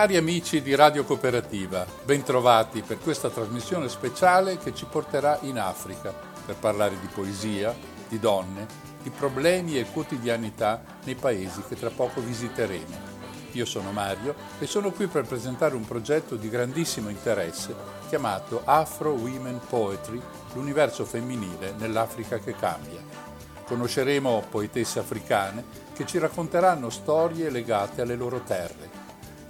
Cari amici di Radio Cooperativa, bentrovati per questa trasmissione speciale che ci porterà in Africa per parlare di poesia, di donne, di problemi e quotidianità nei paesi che tra poco visiteremo. Io sono Mario e sono qui per presentare un progetto di grandissimo interesse chiamato Afro Women Poetry, l'universo femminile nell'Africa che cambia. Conosceremo poetesse africane che ci racconteranno storie legate alle loro terre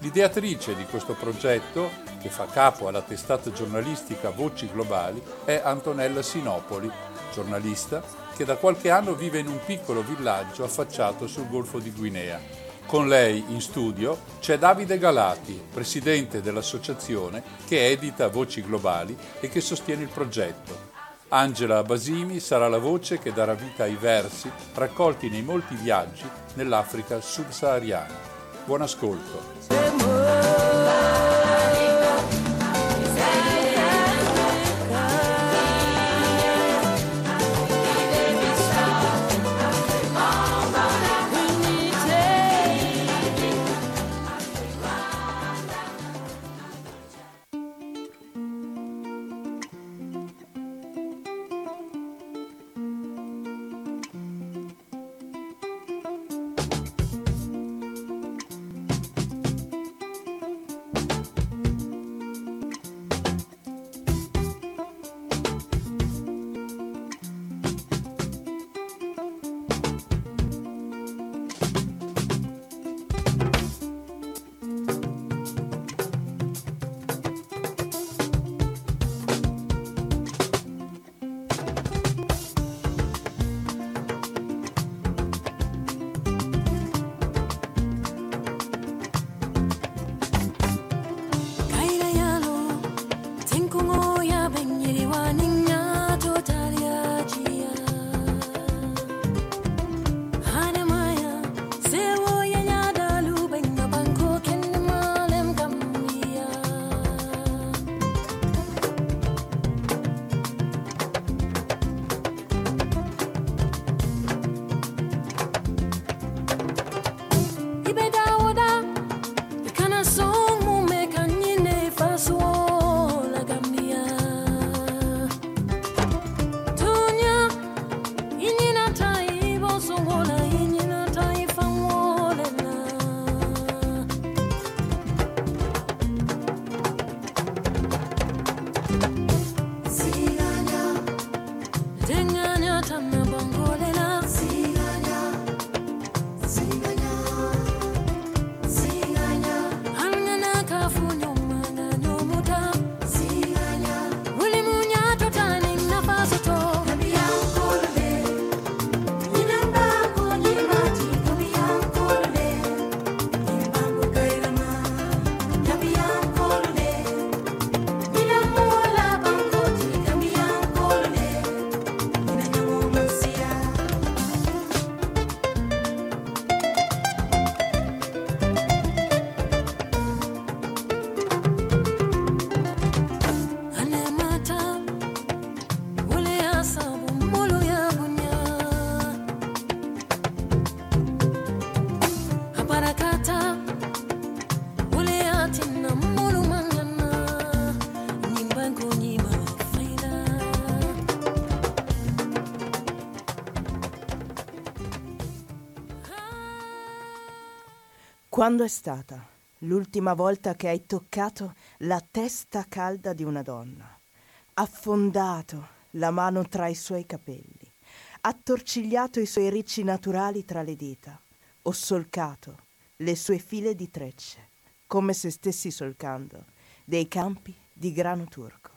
L'ideatrice di questo progetto, che fa capo alla testata giornalistica Voci Globali, è Antonella Sinopoli, giornalista che da qualche anno vive in un piccolo villaggio affacciato sul Golfo di Guinea. Con lei in studio c'è Davide Galati, presidente dell'associazione che edita Voci Globali e che sostiene il progetto. Angela Basimi sarà la voce che darà vita ai versi raccolti nei molti viaggi nell'Africa subsahariana. Buon ascolto. Stay more. Quando è stata l'ultima volta che hai toccato la testa calda di una donna, affondato la mano tra i suoi capelli, attorcigliato i suoi ricci naturali tra le dita, o solcato le sue file di trecce, come se stessi solcando dei campi di grano turco?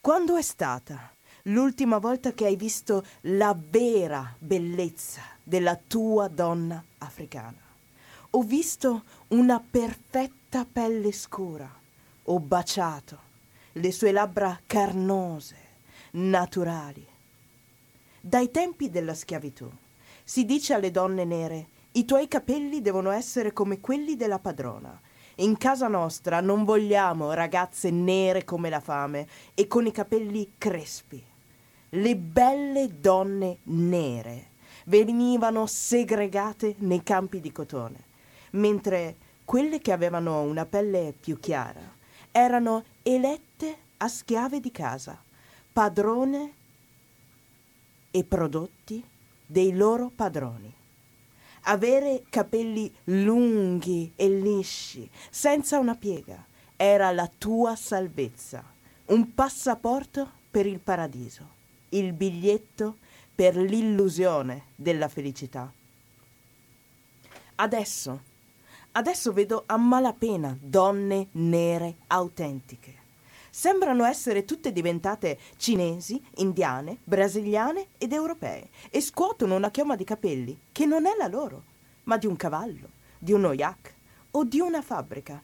Quando è stata l'ultima volta che hai visto la vera bellezza della tua donna africana? Ho visto una perfetta pelle scura, ho baciato le sue labbra carnose, naturali. Dai tempi della schiavitù si dice alle donne nere i tuoi capelli devono essere come quelli della padrona. In casa nostra non vogliamo ragazze nere come la fame e con i capelli crespi. Le belle donne nere venivano segregate nei campi di cotone mentre quelle che avevano una pelle più chiara erano elette a schiave di casa, padrone e prodotti dei loro padroni. Avere capelli lunghi e lisci, senza una piega, era la tua salvezza, un passaporto per il paradiso, il biglietto per l'illusione della felicità. Adesso, adesso vedo a malapena donne nere autentiche. Sembrano essere tutte diventate cinesi, indiane, brasiliane ed europee e scuotono una chioma di capelli che non è la loro, ma di un cavallo, di un oyak o di una fabbrica.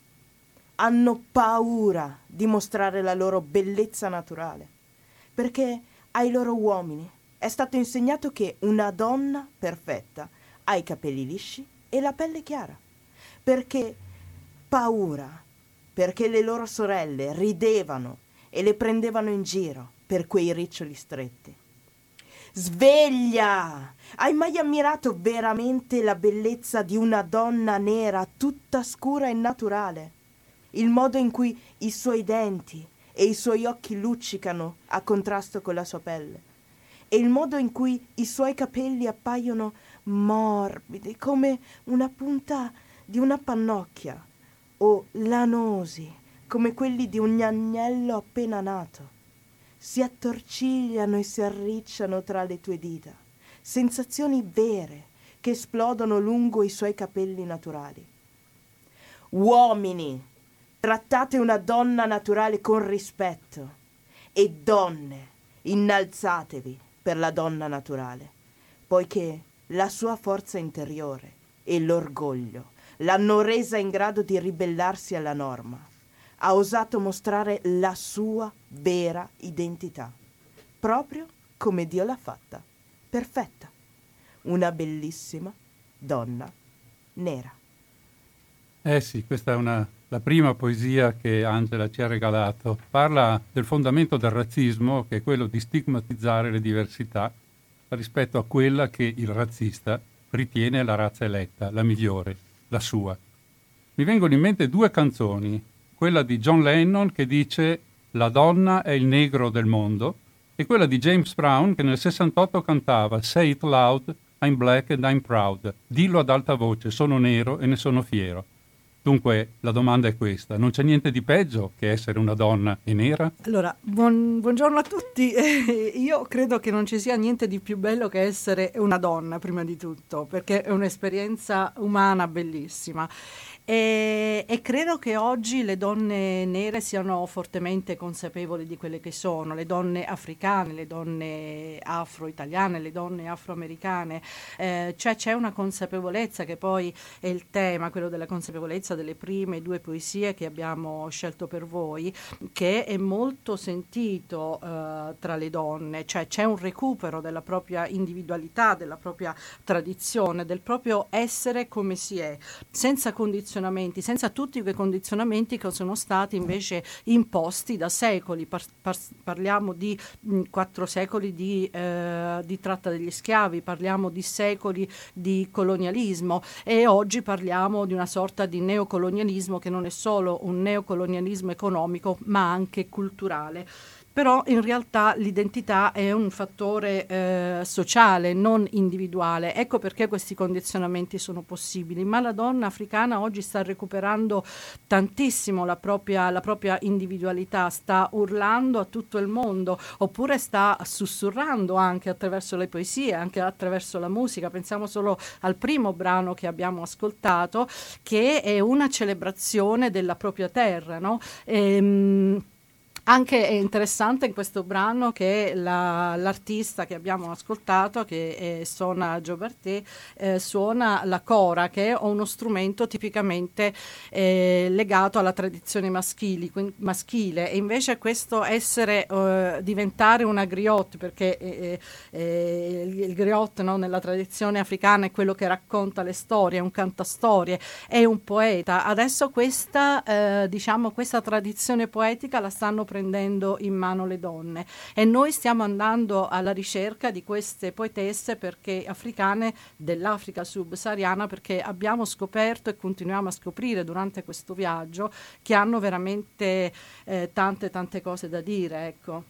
Hanno paura di mostrare la loro bellezza naturale, perché ai loro uomini è stato insegnato che una donna perfetta ha i capelli lisci e la pelle chiara, perché paura, perché le loro sorelle ridevano e le prendevano in giro per quei riccioli stretti. Sveglia! Hai mai ammirato veramente la bellezza di una donna nera tutta scura e naturale? Il modo in cui i suoi denti e i suoi occhi luccicano a contrasto con la sua pelle e il modo in cui i suoi capelli appaiono morbidi come una punta di una pannocchia o lanosi come quelli di un agnello appena nato. Si attorcigliano e si arricciano tra le tue dita, sensazioni vere che esplodono lungo i suoi capelli naturali. Uomini, trattate una donna naturale con rispetto e donne, innalzatevi per la donna naturale, poiché la sua forza interiore e l'orgoglio l'hanno resa in grado di ribellarsi alla norma. Ha osato mostrare la sua vera identità, proprio come Dio l'ha fatta, perfetta, una bellissima donna nera. Eh sì, questa è una, la prima poesia che Angela ci ha regalato. Parla del fondamento del razzismo, che è quello di stigmatizzare le diversità rispetto a quella che il razzista ritiene la razza eletta, la migliore, la sua. Mi vengono in mente due canzoni, quella di John Lennon che dice La donna è il negro del mondo e quella di James Brown che nel 68 cantava Say it loud, I'm black and I'm proud. Dillo ad alta voce, sono nero e ne sono fiero. Dunque la domanda è questa, non c'è niente di peggio che essere una donna e nera? Allora, buon, buongiorno a tutti, io credo che non ci sia niente di più bello che essere una donna prima di tutto, perché è un'esperienza umana bellissima e, e, credo che oggi le donne nere siano fortemente consapevoli di quelle che sono, le donne africane, le donne afro-italiane, le donne afroamericane, eh, cioè c'è una consapevolezza che poi è il tema, quello della consapevolezza delle prime due poesie che abbiamo scelto per voi, che è molto sentito eh, tra le donne, cioè c'è un recupero della propria individualità, della propria tradizione, del proprio essere come si è, senza condizioni condizionamenti, senza tutti quei condizionamenti che sono stati invece imposti da secoli. Par- par- parliamo di mh, quattro secoli di, eh, di tratta degli schiavi, parliamo di secoli di colonialismo e oggi parliamo di una sorta di neocolonialismo che non è solo un neocolonialismo economico ma anche culturale però in realtà l'identità è un fattore eh, sociale, non individuale. Ecco perché questi condizionamenti sono possibili. Ma la donna africana oggi sta recuperando tantissimo la propria, la propria individualità, sta urlando a tutto il mondo, oppure sta sussurrando anche attraverso le poesie, anche attraverso la musica. Pensiamo solo al primo brano che abbiamo ascoltato, che è una celebrazione della propria terra. No? Ehm, anche è interessante in questo brano che la, l'artista che abbiamo ascoltato, che è, suona Gioberté, eh, suona la cora, che è uno strumento tipicamente eh, legato alla tradizione maschili, maschile. E invece questo essere, eh, diventare una griot, perché eh, eh, il, il griot no, nella tradizione africana è quello che racconta le storie, è un cantastorie, è un poeta. Adesso questa, eh, diciamo, questa tradizione poetica la stanno prendendo in mano le donne e noi stiamo andando alla ricerca di queste poetesse perché, africane dell'Africa subsahariana perché abbiamo scoperto e continuiamo a scoprire durante questo viaggio che hanno veramente eh, tante tante cose da dire. Ecco.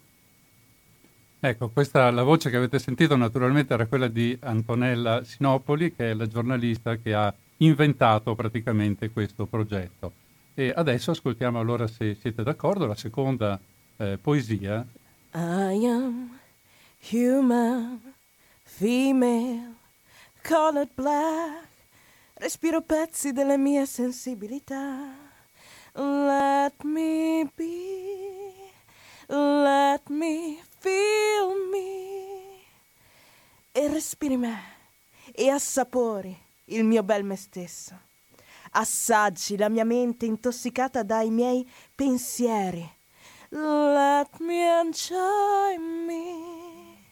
Ecco, questa, la voce che avete sentito naturalmente era quella di Antonella Sinopoli, che è la giornalista che ha inventato praticamente questo progetto. E adesso ascoltiamo allora, se siete d'accordo, la seconda eh, poesia. I am human, female, colored black, respiro pezzi delle mie sensibilità. Let me be, let me feel me e respiri me e assapori il mio bel me stesso. Assaggi la mia mente intossicata dai miei pensieri. Let me enjoy me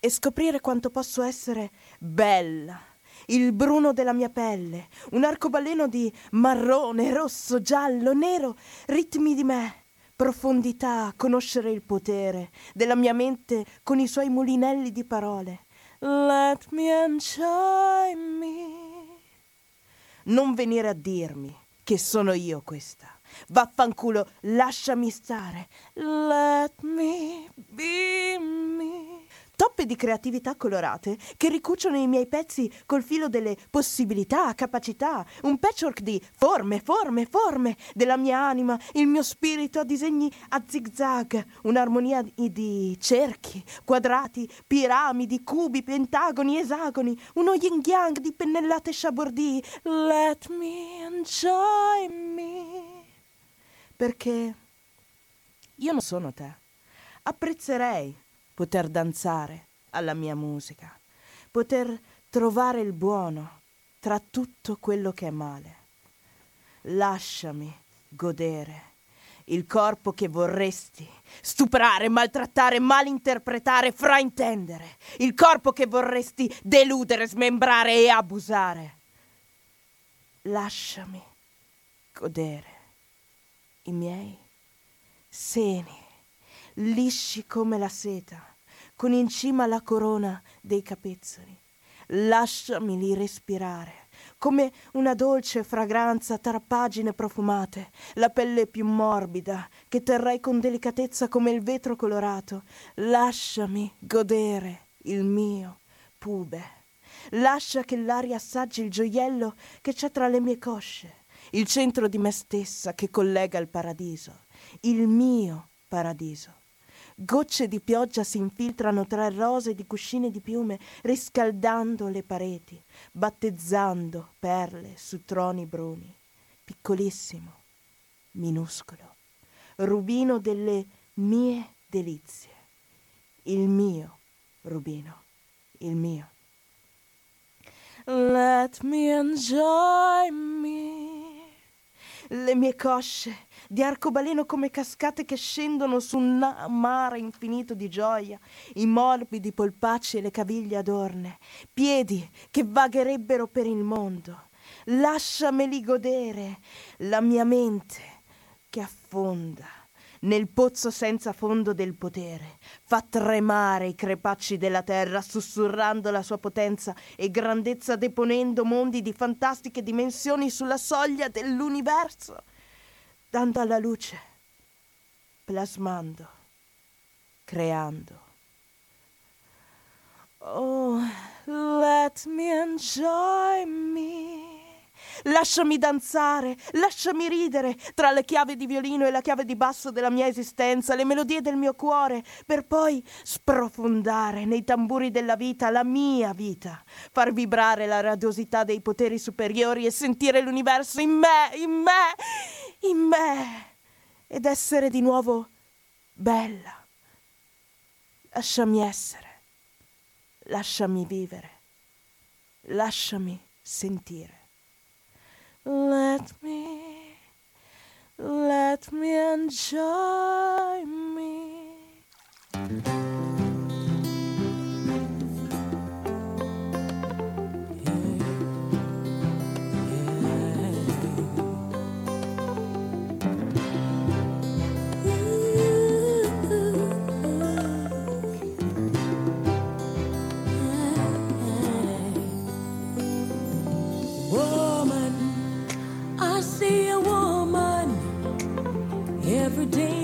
e scoprire quanto posso essere bella. Il bruno della mia pelle, un arcobaleno di marrone, rosso, giallo, nero, ritmi di me profondità, conoscere il potere della mia mente con i suoi mulinelli di parole. Let me enjoy me. Non venire a dirmi che sono io questa. Vaffanculo, lasciami stare. Let me be me toppe di creatività colorate che ricuciono i miei pezzi col filo delle possibilità, capacità, un patchwork di forme, forme, forme della mia anima, il mio spirito a disegni a zigzag, un'armonia di cerchi, quadrati, piramidi, cubi, pentagoni, esagoni, uno yin yang di pennellate chabordi. Let me enjoy me. Perché io non sono te. Apprezzerei poter danzare alla mia musica, poter trovare il buono tra tutto quello che è male. Lasciami godere il corpo che vorresti stuprare, maltrattare, malinterpretare, fraintendere, il corpo che vorresti deludere, smembrare e abusare. Lasciami godere i miei seni lisci come la seta, con in cima la corona dei capezzoli. Lasciamili respirare, come una dolce fragranza tra pagine profumate, la pelle più morbida, che terrai con delicatezza come il vetro colorato. Lasciami godere il mio pube. Lascia che l'aria assaggi il gioiello che c'è tra le mie cosce, il centro di me stessa che collega il paradiso, il mio paradiso. Gocce di pioggia si infiltrano tra rose di cuscine di piume, riscaldando le pareti, battezzando perle su troni bruni. Piccolissimo, minuscolo, rubino delle mie delizie. Il mio rubino, il mio. Let me enjoy me. Le mie cosce di arcobaleno come cascate che scendono su un mare infinito di gioia, i morbidi polpacci e le caviglie adorne, piedi che vagherebbero per il mondo. Lasciameli godere, la mia mente che affonda nel pozzo senza fondo del potere, fa tremare i crepacci della terra, sussurrando la sua potenza e grandezza, deponendo mondi di fantastiche dimensioni sulla soglia dell'universo dando alla luce, plasmando, creando. Oh, let me enjoy me. Lasciami danzare, lasciami ridere tra le chiavi di violino e la chiave di basso della mia esistenza, le melodie del mio cuore, per poi sprofondare nei tamburi della vita la mia vita, far vibrare la radiosità dei poteri superiori e sentire l'universo in me, in me, in me ed essere di nuovo bella. Lasciami essere, lasciami vivere, lasciami sentire. Let me, let me enjoy me. Day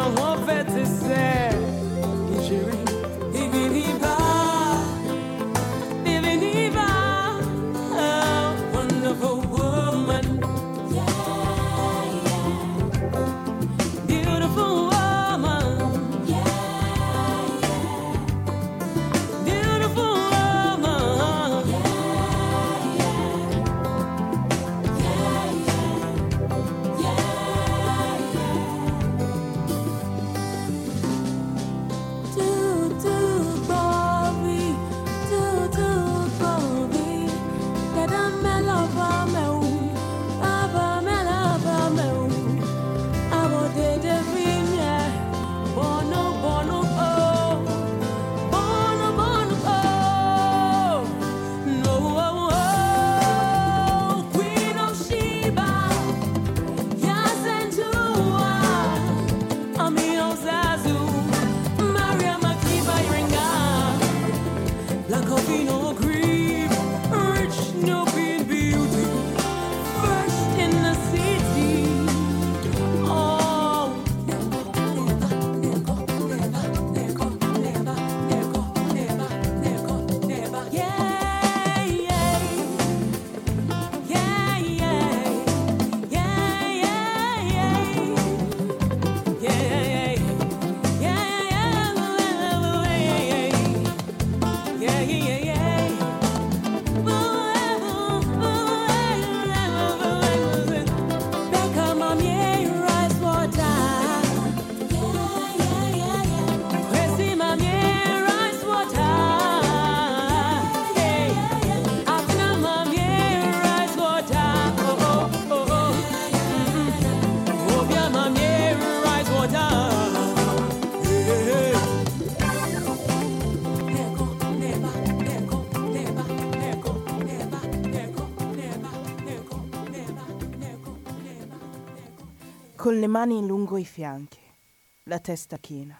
Eu não woman. Con le mani lungo i fianchi, la testa china,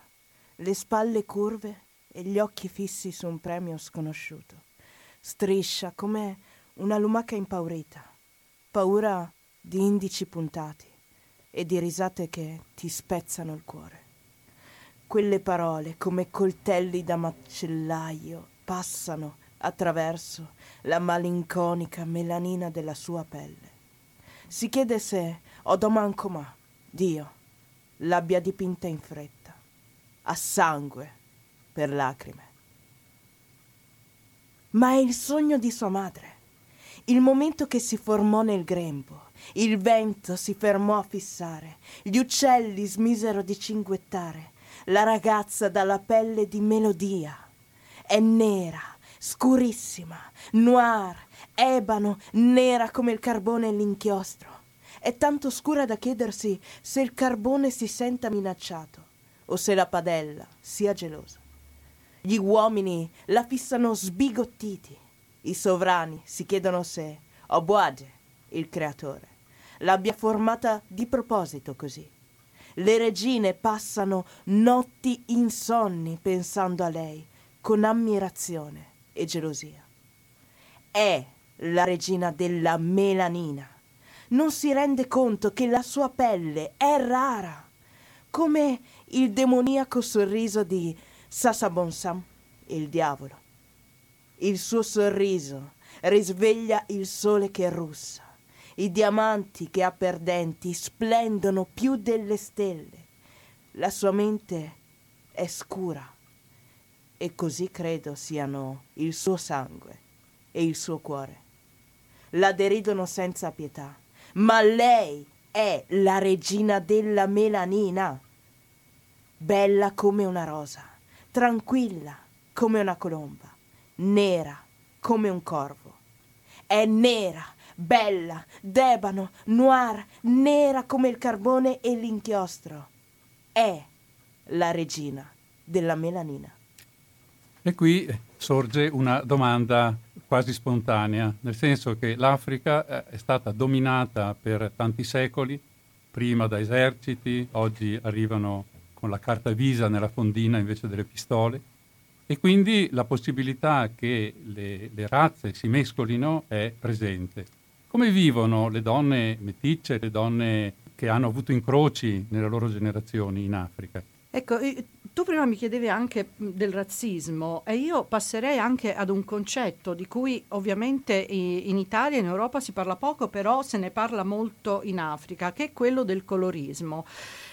le spalle curve e gli occhi fissi su un premio sconosciuto. Striscia come una lumaca impaurita, paura di indici puntati e di risate che ti spezzano il cuore. Quelle parole, come coltelli da macellaio, passano attraverso la malinconica melanina della sua pelle. Si chiede se Odomancoma, Dio, l'abbia dipinta in fretta, a sangue, per lacrime. Ma è il sogno di sua madre, il momento che si formò nel grembo, il vento si fermò a fissare, gli uccelli smisero di cinguettare, la ragazza dalla pelle di melodia. È nera, scurissima, noir, ebano, nera come il carbone e l'inchiostro. È tanto scura da chiedersi se il carbone si senta minacciato o se la padella sia gelosa. Gli uomini la fissano sbigottiti. I sovrani si chiedono se Obuade, il creatore, l'abbia formata di proposito così. Le regine passano notti insonni pensando a lei con ammirazione e gelosia. È la regina della melanina. Non si rende conto che la sua pelle è rara, come il demoniaco sorriso di Sassabonsam, il diavolo. Il suo sorriso risveglia il sole che russa. I diamanti che ha per denti splendono più delle stelle. La sua mente è scura e così credo siano il suo sangue e il suo cuore. La deridono senza pietà, ma lei è la regina della melanina. Bella come una rosa, tranquilla come una colomba, nera come un corvo. È nera, bella, d'ebano, noir, nera come il carbone e l'inchiostro. È la regina della melanina. E qui sorge una domanda quasi spontanea, nel senso che l'Africa eh, è stata dominata per tanti secoli, prima da eserciti, oggi arrivano con la carta visa nella fondina invece delle pistole, e quindi la possibilità che le, le razze si mescolino è presente. Come vivono le donne meticce, le donne che hanno avuto incroci nelle loro generazioni in Africa? Ecco, tu prima mi chiedevi anche del razzismo e io passerei anche ad un concetto di cui ovviamente in Italia e in Europa si parla poco, però se ne parla molto in Africa, che è quello del colorismo.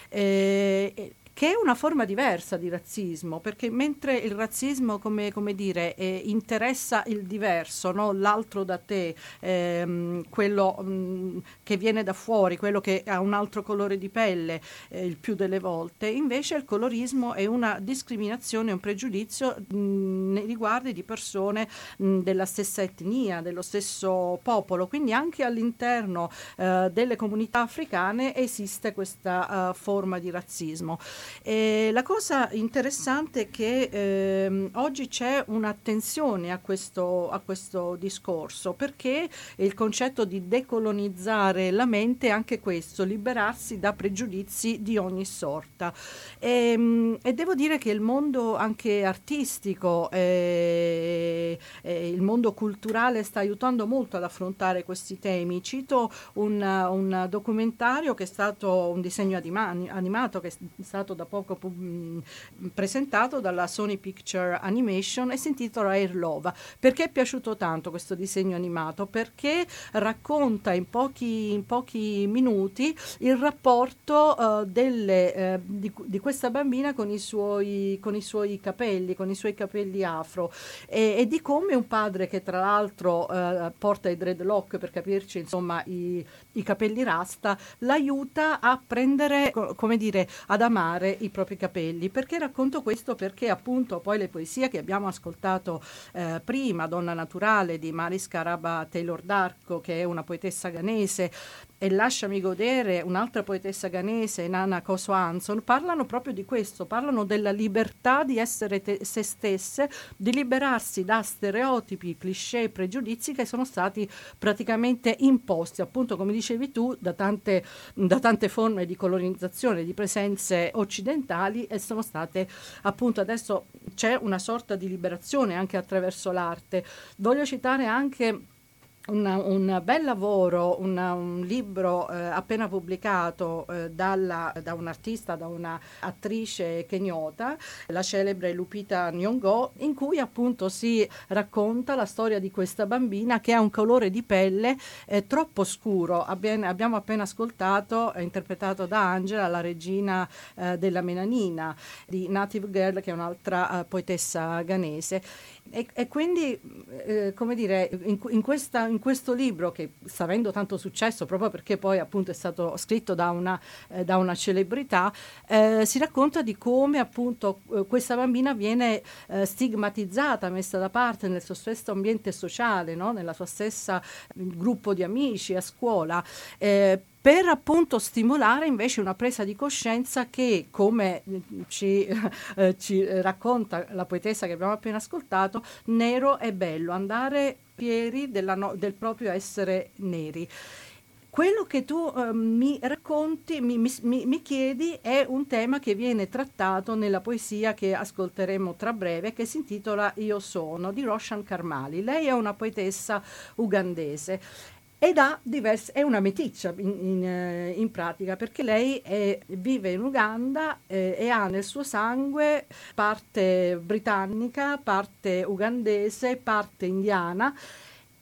Eh, che è una forma diversa di razzismo, perché mentre il razzismo, come, come dire, eh, interessa il diverso, no? l'altro da te, ehm, quello mh, mm, che viene da fuori, quello che ha un altro colore di pelle, eh, il più delle volte, invece il colorismo è una discriminazione, un pregiudizio mh, mm, nei riguardi di persone mh, mm, della stessa etnia, dello stesso popolo, quindi anche all'interno eh, delle comunità africane esiste questa uh, forma di razzismo. E la cosa interessante è che ehm, oggi c'è un'attenzione a questo, a questo discorso perché il concetto di decolonizzare la mente è anche questo, liberarsi da pregiudizi di ogni sorta. E, ehm, e devo dire che il mondo anche artistico, eh, eh, il mondo culturale sta aiutando molto ad affrontare questi temi. Cito un, un documentario che è stato un disegno animato che è stato da poco mh, presentato dalla Sony Picture Animation e si intitola Air Love. Perché è piaciuto tanto questo disegno animato? Perché racconta in pochi, in pochi minuti il rapporto uh, delle, uh, di, di, questa bambina con i, suoi, con i, suoi, capelli, con i suoi capelli afro e, e di come un padre che tra l'altro uh, porta i dreadlock per capirci insomma i, i capelli rasta l'aiuta a prendere, come dire, ad amare lavare i propri capelli. Perché racconto questo? Perché appunto poi le poesie che abbiamo ascoltato eh, prima, Donna Naturale di Maris Caraba Taylor Darko, che è una poetessa ghanese, e Lasciami godere, un'altra poetessa ghanese, Nana Koso Hanson, parlano proprio di questo, parlano della libertà di essere te- se stesse, di liberarsi da stereotipi, cliché pregiudizi che sono stati praticamente imposti, appunto come dicevi tu, da tante, da tante forme di colonizzazione, di presenze occidentali e sono state appunto adesso c'è una sorta di liberazione anche attraverso l'arte. Voglio citare anche una, un bel lavoro, una, un libro eh, appena pubblicato eh, dalla, da un'artista, da un'attrice kenyota, la celebre Lupita Nyong'o, in cui appunto si racconta la storia di questa bambina che ha un colore di pelle eh, troppo scuro. Abbiamo, abbiamo appena ascoltato, interpretato da Angela, la regina eh, della melanina di Native Girl, che è un'altra eh, poetessa ghanese. E, e quindi, eh, come dire, in, in, questa, in, questo libro che sta avendo tanto successo proprio perché poi appunto è stato scritto da una, eh, da una celebrità, eh, si racconta di come appunto eh, questa bambina viene eh, stigmatizzata, messa da parte nel suo stesso ambiente sociale, no? nella sua stessa gruppo di amici a scuola eh, per appunto stimolare invece una presa di coscienza che, come ci, eh, ci, racconta la poetessa che abbiamo appena ascoltato, nero è bello, andare fieri no, del proprio essere neri. Quello che tu eh, mi racconti, mi, mi, mi, chiedi, è un tema che viene trattato nella poesia che ascolteremo tra breve, che si intitola Io sono, di Roshan Karmali. Lei è una poetessa ugandese ed ha diverse, è una meticcia in, in, eh, in pratica perché lei è, vive in Uganda eh, e ha nel suo sangue parte britannica, parte ugandese, parte indiana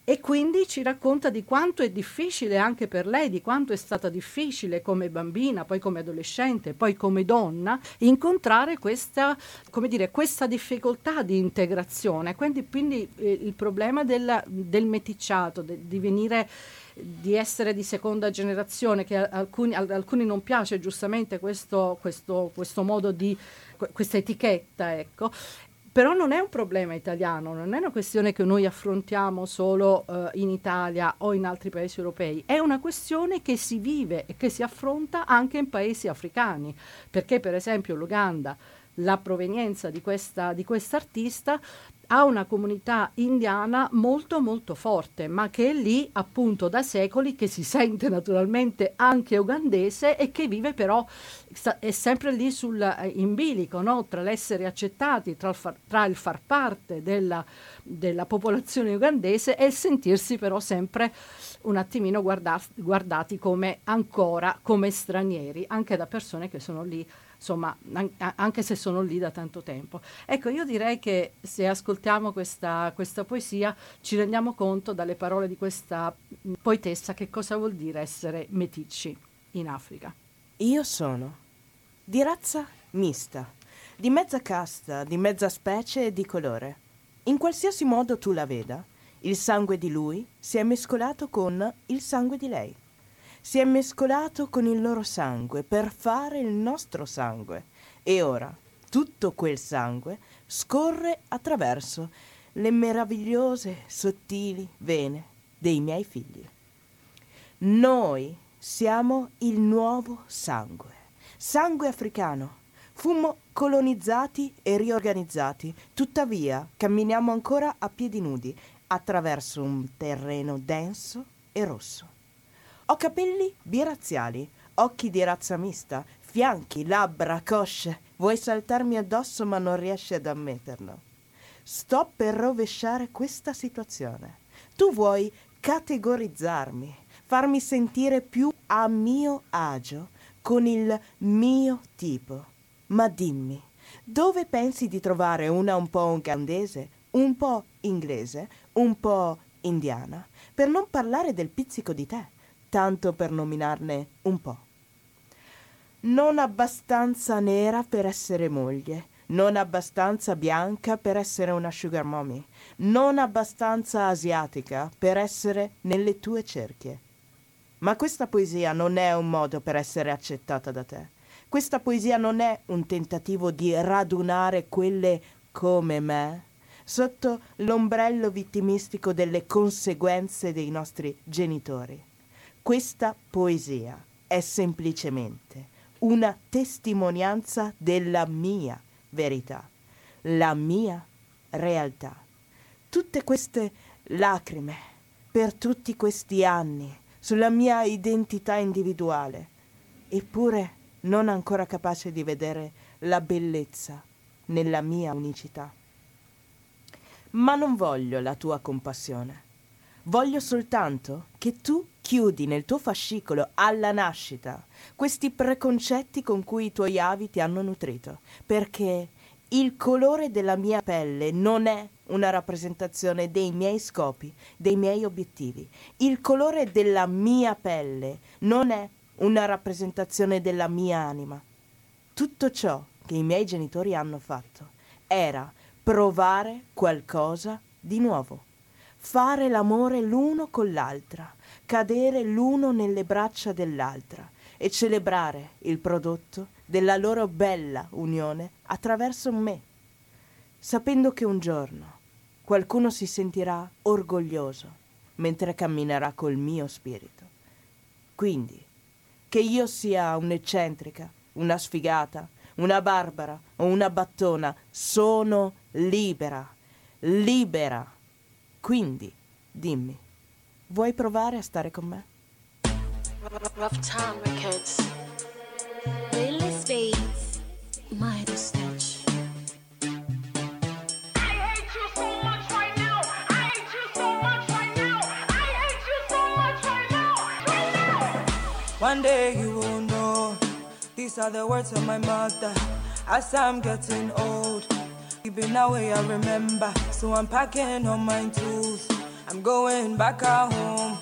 e quindi ci racconta di quanto è difficile anche per lei, di quanto è stata difficile come bambina, poi come adolescente, poi come donna, incontrare questa, dire, questa difficoltà di integrazione. Quindi, quindi eh, il problema del, del meticciato, de, di venire di essere di seconda generazione, che alcuni, a alcuni non piace giustamente questo, questo, questo modo di questa etichetta, ecco, però non è un problema italiano, non è una questione che noi affrontiamo solo uh, in Italia o in altri paesi europei, è una questione che si vive e che si affronta anche in paesi africani, perché per esempio l'Uganda la provenienza di questa di artista ha una comunità indiana molto molto forte, ma che è lì appunto da secoli, che si sente naturalmente anche ugandese e che vive però, è sempre lì sul, eh, in bilico, no? tra l'essere accettati, tra il far, tra il far parte della, della, popolazione ugandese e il sentirsi però sempre un attimino guardati, guardati come ancora come stranieri, anche da persone che sono lì insomma, anche se sono lì da tanto tempo. Ecco, io direi che se ascoltiamo questa, questa poesia ci rendiamo conto dalle parole di questa poetessa che cosa vuol dire essere meticci in Africa. Io sono di razza mista, di mezza casta, di mezza specie e di colore. In qualsiasi modo tu la veda, il sangue di lui si è mescolato con il sangue di lei si è mescolato con il loro sangue per fare il nostro sangue e ora tutto quel sangue scorre attraverso le meravigliose, sottili vene dei miei figli. Noi siamo il nuovo sangue, sangue africano. Fummo colonizzati e riorganizzati, tuttavia camminiamo ancora a piedi nudi attraverso un terreno denso e rosso. Ho capelli birazziali, occhi di razza mista, fianchi, labbra, cosce. Vuoi saltarmi addosso ma non riesci ad ammetterlo. Sto per rovesciare questa situazione. Tu vuoi categorizzarmi, farmi sentire più a mio agio con il mio tipo. Ma dimmi, dove pensi di trovare una un po' ugandese, un po' inglese, un po' indiana? Per non parlare del pizzico di te tanto per nominarne un po'. Non abbastanza nera per essere moglie, non abbastanza bianca per essere una sugar mommy, non abbastanza asiatica per essere nelle tue cerchie. Ma questa poesia non è un modo per essere accettata da te. Questa poesia non è un tentativo di radunare quelle come me sotto l'ombrello vittimistico delle conseguenze dei nostri genitori. Questa poesia è semplicemente una testimonianza della mia verità, la mia realtà. Tutte queste lacrime per tutti questi anni sulla mia identità individuale, eppure non ancora capace di vedere la bellezza nella mia unicità. Ma non voglio la tua compassione. Voglio soltanto che tu chiudi nel tuo fascicolo alla nascita questi preconcetti con cui i tuoi avi ti hanno nutrito, perché il colore della mia pelle non è una rappresentazione dei miei scopi, dei miei obiettivi. Il colore della mia pelle non è una rappresentazione della mia anima. Tutto ciò che i miei genitori hanno fatto era provare qualcosa di nuovo fare l'amore l'uno con l'altra, cadere l'uno nelle braccia dell'altra e celebrare il prodotto della loro bella unione attraverso me, sapendo che un giorno qualcuno si sentirà orgoglioso mentre camminerà col mio spirito. Quindi, che io sia un'eccentrica, una sfigata, una barbara o una battona, sono libera, libera quindi, dimmi, vuoi provare a stare con me? Rough Time Records. Lily Spades. Mighty Stitch. One day you will know. These are the words of my mother. As I'm getting old, keeping away I remember. So I'm packing all my tools. I'm going back at home.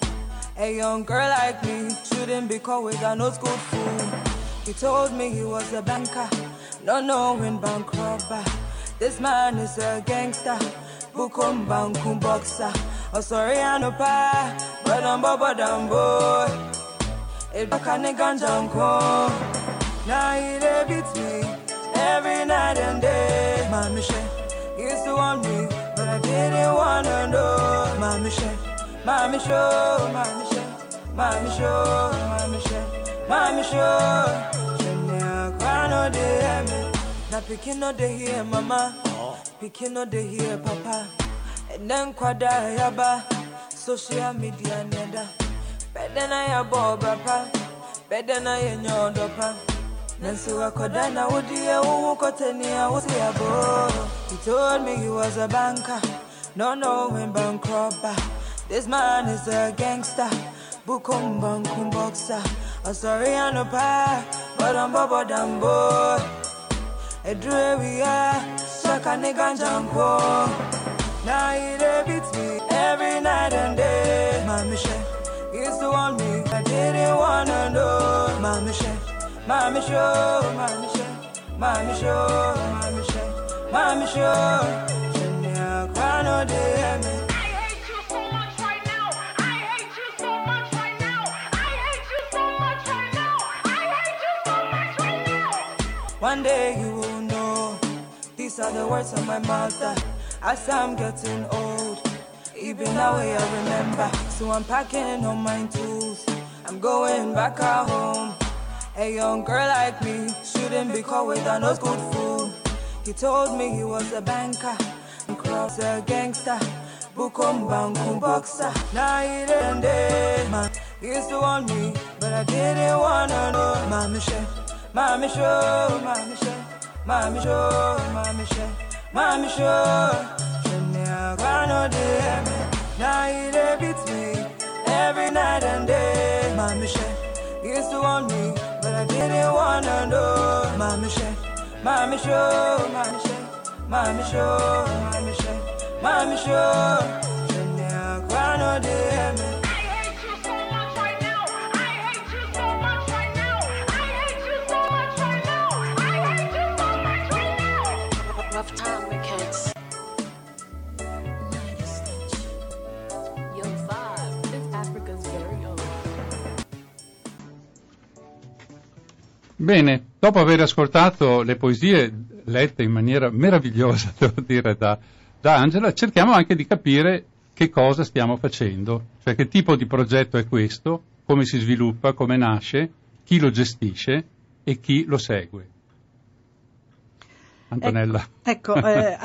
A young girl like me shouldn't be caught with a no school fool. He told me he was a banker, not knowing bank robber. This man is a gangster, bukum bankum boxer. Oh sorry, I no pa, but I'm baba boy. It back a nigga janko. Now he dey beat me every night and day. Mommy shit, used to want me, didn't wanna know. Mommy Shed, Mommy Show, Mommy Shed, Mommy Show, Mommy Shed, Mommy Show. Junior, Grano de Emme. Now picking up the here, Mama. Picking up the here, Papa. And then Quada Yaba. Social media, Neda. Better na ya have Bob, Papa. Better than I am Nancy wakoda na wudi ya uwu kote ni ya wusi ya bo. He told me he was a banker, no knowing bank robber. This man is a gangster, bukum bankum boxer. I'm sorry I no pa, but I'm baba damn boy. Edre we are, shaka nigga janko. Now he dey beat me every night and day. Mommy shit, used to want me, I didn't wanna know. Mommy shit, mommy show, mommy shit, mommy show, mommy shit, mommy show. Shenya cry no dey hear me. I hate you so much right now. I hate you so much right now. I hate you so much right now. I hate you so much right now. One day you will know. These are the words of my mother. As I'm getting old, even now I remember. So I'm packing all my tools. I'm going back at home. A young girl like me shouldn't be caught with a no good fool. He told me he was a banker, and cross a gangster. Bukum bankum boxer. He didn't day, man. He used to want me, but I didn't wanna know. Mommy shit, mommy show, mommy shit, mommy show, mommy shit, mommy show. No me. Now he dey me every night and day. Mommy shit, used to want me, but I didn't wanna know. Mommy shit, mommy show, mommy shit, mommy show, mommy shit, mommy show. Cry no Bene, dopo aver ascoltato le poesie lette in maniera meravigliosa, devo dire, da, da Angela, cerchiamo anche di capire che cosa stiamo facendo, cioè che tipo di progetto è questo, come si sviluppa, come nasce, chi lo gestisce e chi lo segue. Antonella. Ecco, eh,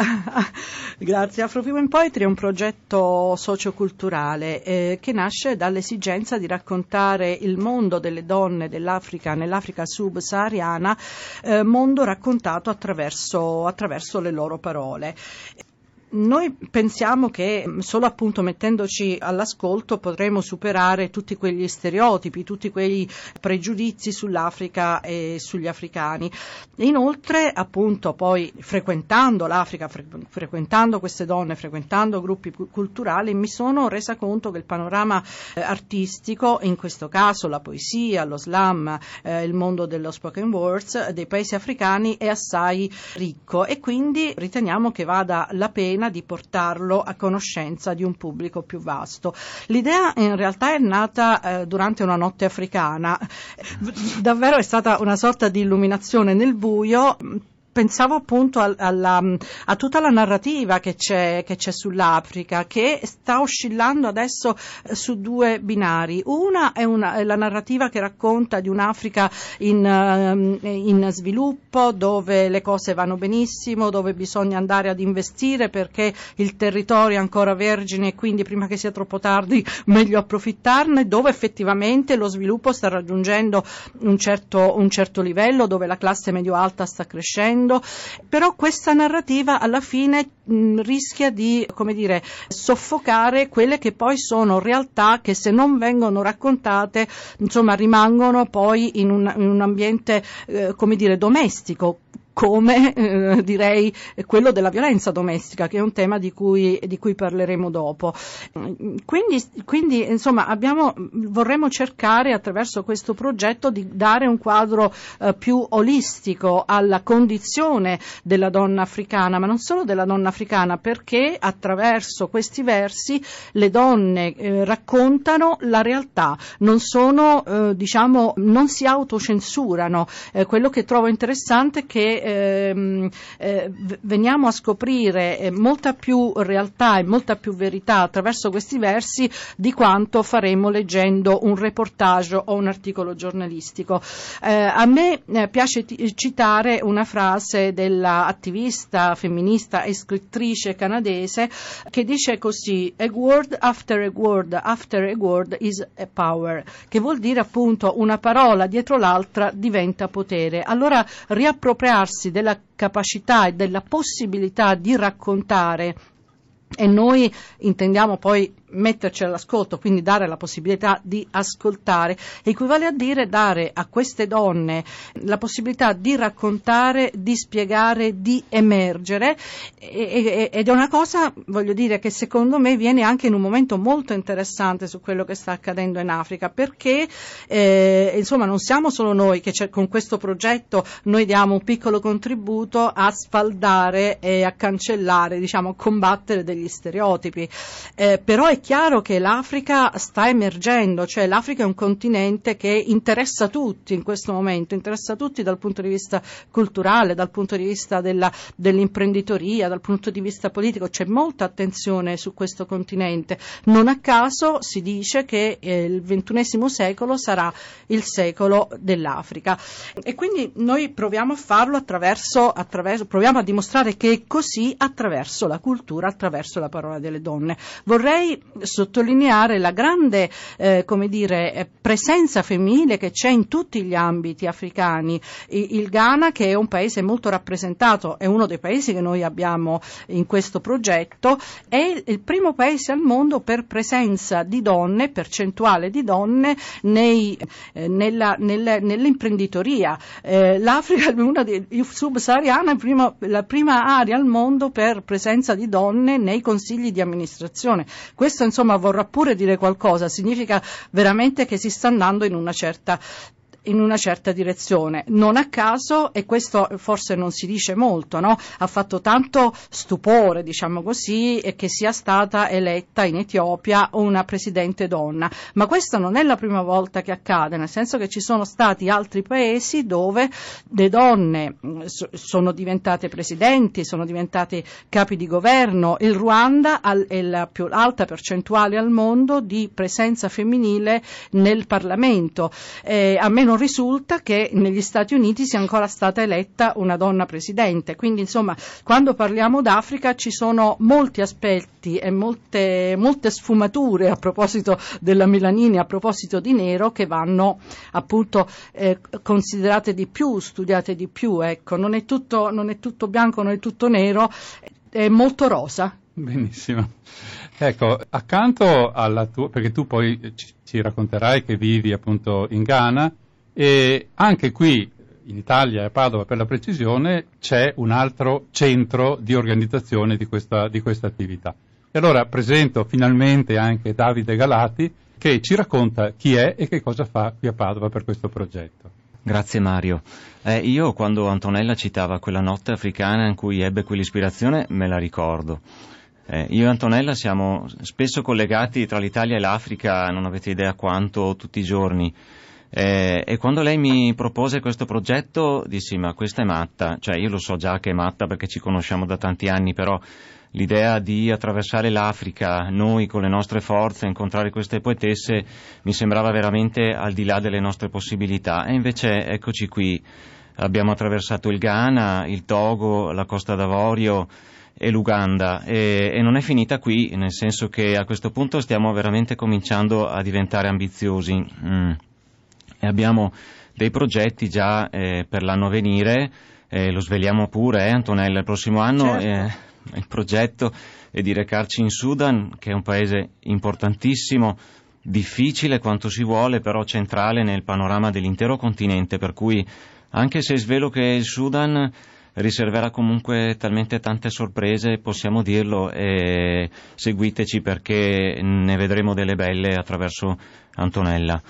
grazie. Afro Women Poetry è un progetto socioculturale eh, che nasce dall'esigenza di raccontare il mondo delle donne dell'Africa nell'Africa subsahariana, eh, mondo raccontato attraverso, attraverso le loro parole. Noi pensiamo che solo appunto mettendoci all'ascolto potremo superare tutti quegli stereotipi, tutti quei pregiudizi sull'Africa e sugli africani. Inoltre, appunto, poi frequentando l'Africa, fre- frequentando queste donne, frequentando gruppi cu- culturali, mi sono resa conto che il panorama eh, artistico, in questo caso la poesia, lo slam, eh, il mondo dello spoken words dei paesi africani è assai ricco e quindi riteniamo che vada la pena di portarlo a conoscenza di un pubblico più vasto. L'idea in realtà è nata eh, durante una notte africana, davvero è stata una sorta di illuminazione nel buio. Pensavo appunto al- alla- a tutta la narrativa che c'è, che c'è sull'Africa, che sta oscillando adesso eh, su due binari. Una è, una- è la narrativa che racconta di un'Africa in, ehm, in sviluppo, dove le cose vanno benissimo, dove bisogna andare ad investire perché il territorio è ancora vergine e quindi prima che sia troppo tardi meglio approfittarne, dove effettivamente lo sviluppo sta raggiungendo un certo, un certo livello, dove la classe medio-alta sta crescendo, però questa narrativa alla fine mh, rischia di, come dire, soffocare quelle che poi sono realtà che se non vengono raccontate, insomma, rimangono poi in un, in un ambiente, eh, come dire, domestico come eh, direi quello della violenza domestica, che è un tema di cui, di cui parleremo dopo. Quindi, quindi insomma, abbiamo, vorremmo cercare attraverso questo progetto di dare un quadro eh, più olistico alla condizione della donna africana, ma non solo della donna africana, perché attraverso questi versi le donne eh, raccontano la realtà, non sono, eh, diciamo, non si autocensurano. Eh, quello che trovo interessante è che ehm, eh, veniamo a scoprire eh, molta più realtà e molta più verità attraverso questi versi di quanto faremo leggendo un reportage o un articolo giornalistico. Eh, a me eh, piace ti- citare una frase dell'attivista femminista e scrittrice canadese che dice così: A word after a word after a word is a power, che vuol dire appunto una parola dietro l'altra diventa potere. Allora riappropriarsi della capacità e della possibilità di raccontare. E noi intendiamo poi metterci all'ascolto, quindi dare la possibilità di ascoltare, equivale a dire dare a queste donne la possibilità di raccontare, di spiegare, di emergere. E- e- ed è una cosa, voglio dire, che secondo me viene anche in un momento molto interessante su quello che sta accadendo in Africa, perché eh, insomma non siamo solo noi che con questo progetto noi diamo un piccolo contributo a sfaldare e a cancellare, diciamo, combattere degli stereotipi, Eh, però è chiaro che l'Africa sta emergendo, cioè l'Africa è un continente che interessa tutti in questo momento, interessa tutti dal punto di vista culturale, dal punto di vista della- dell'imprenditoria, dal punto di vista politico, c'è molta attenzione su questo continente. Non a caso si dice che eh, il ventunesimo secolo sarà il secolo dell'Africa e quindi noi proviamo a farlo attraverso, attraverso proviamo a dimostrare che è così attraverso la cultura, attraverso la parola delle donne. Vorrei sottolineare la grande eh, come dire, eh, presenza femminile che c'è in tutti gli ambiti africani. Il Ghana, che è un paese molto rappresentato, è uno dei paesi che noi abbiamo in questo progetto, è il- primo paese al mondo per presenza di donne, percentuale di donne nei, eh, nella, nel- nell'imprenditoria. Eh, L'Africa di, subsahariana è prima- la prima area al mondo per presenza di donne nei consigli di amministrazione. Questo insomma vorrà pure dire qualcosa, significa veramente che si sta andando in una certa in una certa direzione. Non a caso, e questo forse non si dice molto, no? ha fatto tanto stupore, diciamo così, che sia stata eletta in Etiopia una presidente donna. Ma questa non è la prima volta che accade, nel senso che ci sono stati altri paesi dove le donne so- sono diventate presidenti, sono diventate capi di governo. Il Ruanda è la più alta percentuale al mondo di presenza femminile nel Parlamento. Eh, a me non risulta che negli Stati Uniti sia ancora stata eletta una donna presidente. Quindi, insomma, quando parliamo d'Africa ci sono molti aspetti e molte, molte sfumature a proposito della Milanini, a proposito di nero, che vanno appunto eh, considerate di più, studiate di più. Ecco. Non, è tutto, non è tutto bianco, non è tutto nero, è molto rosa. Benissimo. Ecco, accanto alla tua, perché tu poi ci, ci racconterai che vivi appunto in Ghana e anche qui in Italia a Padova per la precisione c'è un altro centro di organizzazione di questa, di questa attività. E allora presento finalmente anche Davide Galati che ci racconta chi è e che cosa fa qui a Padova per questo progetto. Grazie Mario. Eh, io quando Antonella citava quella notte africana in cui ebbe quell'ispirazione me la ricordo. Eh, io e Antonella siamo spesso collegati tra l'Italia e l'Africa, non avete idea quanto, tutti i giorni. Eh, e quando lei mi propose questo progetto dissi ma questa è matta, cioè io lo so già che è matta perché ci conosciamo da tanti anni, però l'idea di attraversare l'Africa, noi con le nostre forze, incontrare queste poetesse, mi sembrava veramente al di là delle nostre possibilità. E invece eccoci qui, abbiamo attraversato il Ghana, il Togo, la Costa d'Avorio e l'Uganda e, e non è finita qui, nel senso che a questo punto stiamo veramente cominciando a diventare ambiziosi. Mm. E abbiamo dei progetti già eh, per l'anno a venire, eh, lo sveliamo pure, eh, Antonella, il prossimo anno Certo. eh, il progetto è di recarci in Sudan, che è un paese importantissimo, difficile quanto si vuole, però centrale nel panorama dell'intero continente, per cui anche se svelo che il Sudan riserverà comunque talmente tante sorprese, possiamo dirlo, e seguiteci perché ne vedremo delle belle attraverso Antonella.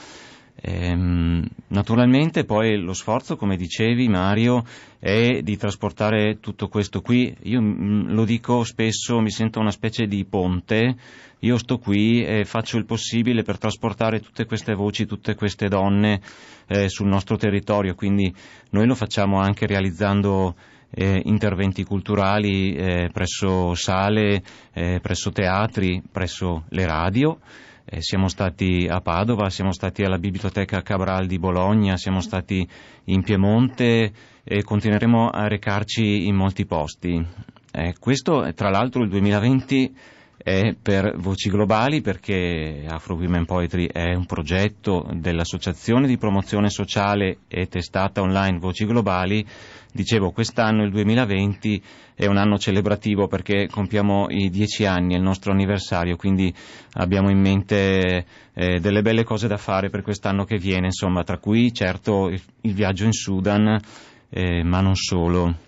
Ehm, naturalmente poi lo sforzo, come dicevi Mario, è di trasportare tutto questo qui. Io mm, lo dico spesso, mi sento una specie di ponte. Io sto qui e faccio il possibile per trasportare tutte queste voci, tutte queste donne eh, sul nostro territorio, quindi noi lo facciamo anche realizzando eh, interventi culturali eh, presso sale, eh, presso teatri, presso le radio. Eh, siamo stati a Padova, siamo stati alla Biblioteca Cabral di Bologna, siamo stati in Piemonte e continueremo a recarci in molti posti. Eh, questo, tra l'altro, il 2020 è per Voci Globali perché Afro Women Poetry è un progetto dell'Associazione di Promozione Sociale e testata online Voci Globali. Dicevo, quest'anno, il 2020, è un anno celebrativo perché compiamo i dieci anni, è il nostro anniversario, quindi abbiamo in mente eh, delle belle cose da fare per quest'anno che viene, insomma, tra cui certo il, viaggio in Sudan, eh, ma non solo.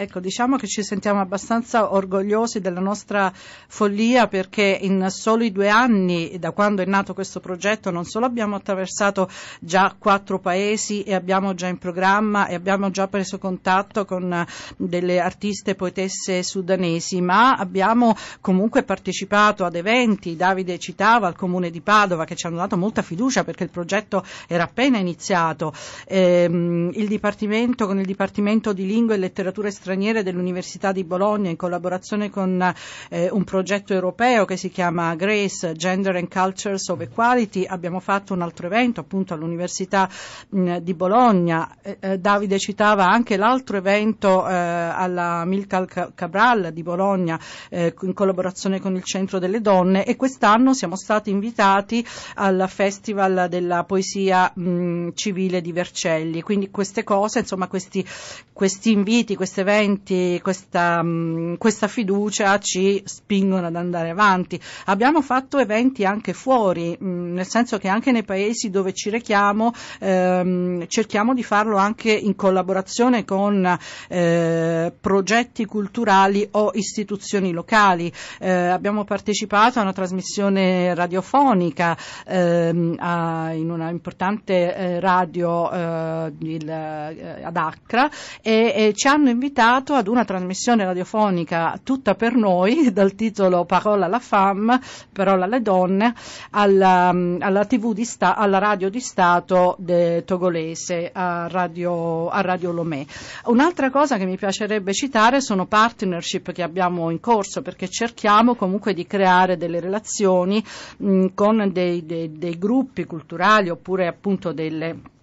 Ecco, diciamo che ci sentiamo abbastanza orgogliosi della nostra follia perché in soli due anni da quando è nato questo progetto non solo abbiamo attraversato già quattro paesi e abbiamo già in programma e abbiamo già preso contatto con delle artiste poetesse sudanesi, ma abbiamo comunque partecipato ad eventi, Davide citava al comune di Padova che ci hanno dato molta fiducia perché il progetto era appena iniziato, ehm, il Dipartimento con il Dipartimento di Lingua e Letteratura Straniere dell'Università di Bologna in collaborazione con eh, un progetto europeo che si chiama Grace, Gender and Cultures of Equality. Abbiamo fatto un altro evento appunto all'Università mh, di Bologna. Eh, eh, Davide citava anche l'altro evento eh, alla Milcal Cabral di Bologna eh, in collaborazione con il Centro delle Donne e quest'anno siamo stati invitati al Festival della Poesia mh, Civile di Vercelli. Quindi queste cose, insomma questi, questi inviti, questi eventi questa, mh, questa, fiducia ci spingono ad andare avanti. Abbiamo fatto eventi anche fuori, mh, nel senso che anche nei paesi dove ci rechiamo ehm, cerchiamo di farlo anche in collaborazione con eh, progetti culturali o istituzioni locali. Eh, abbiamo partecipato a una trasmissione radiofonica ehm, a, in una importante eh, radio eh, il, eh, ad Accra e, e ci hanno invitato ad una trasmissione radiofonica tutta per noi dal titolo Parola alla femme, Parola alle donne, alla, alla, di sta, alla radio di Stato togolese, a Radio, a radio Lomé. Un'altra cosa che mi piacerebbe citare sono partnership che abbiamo in corso perché cerchiamo comunque di creare delle relazioni mh, con dei, dei, dei gruppi culturali oppure appunto delle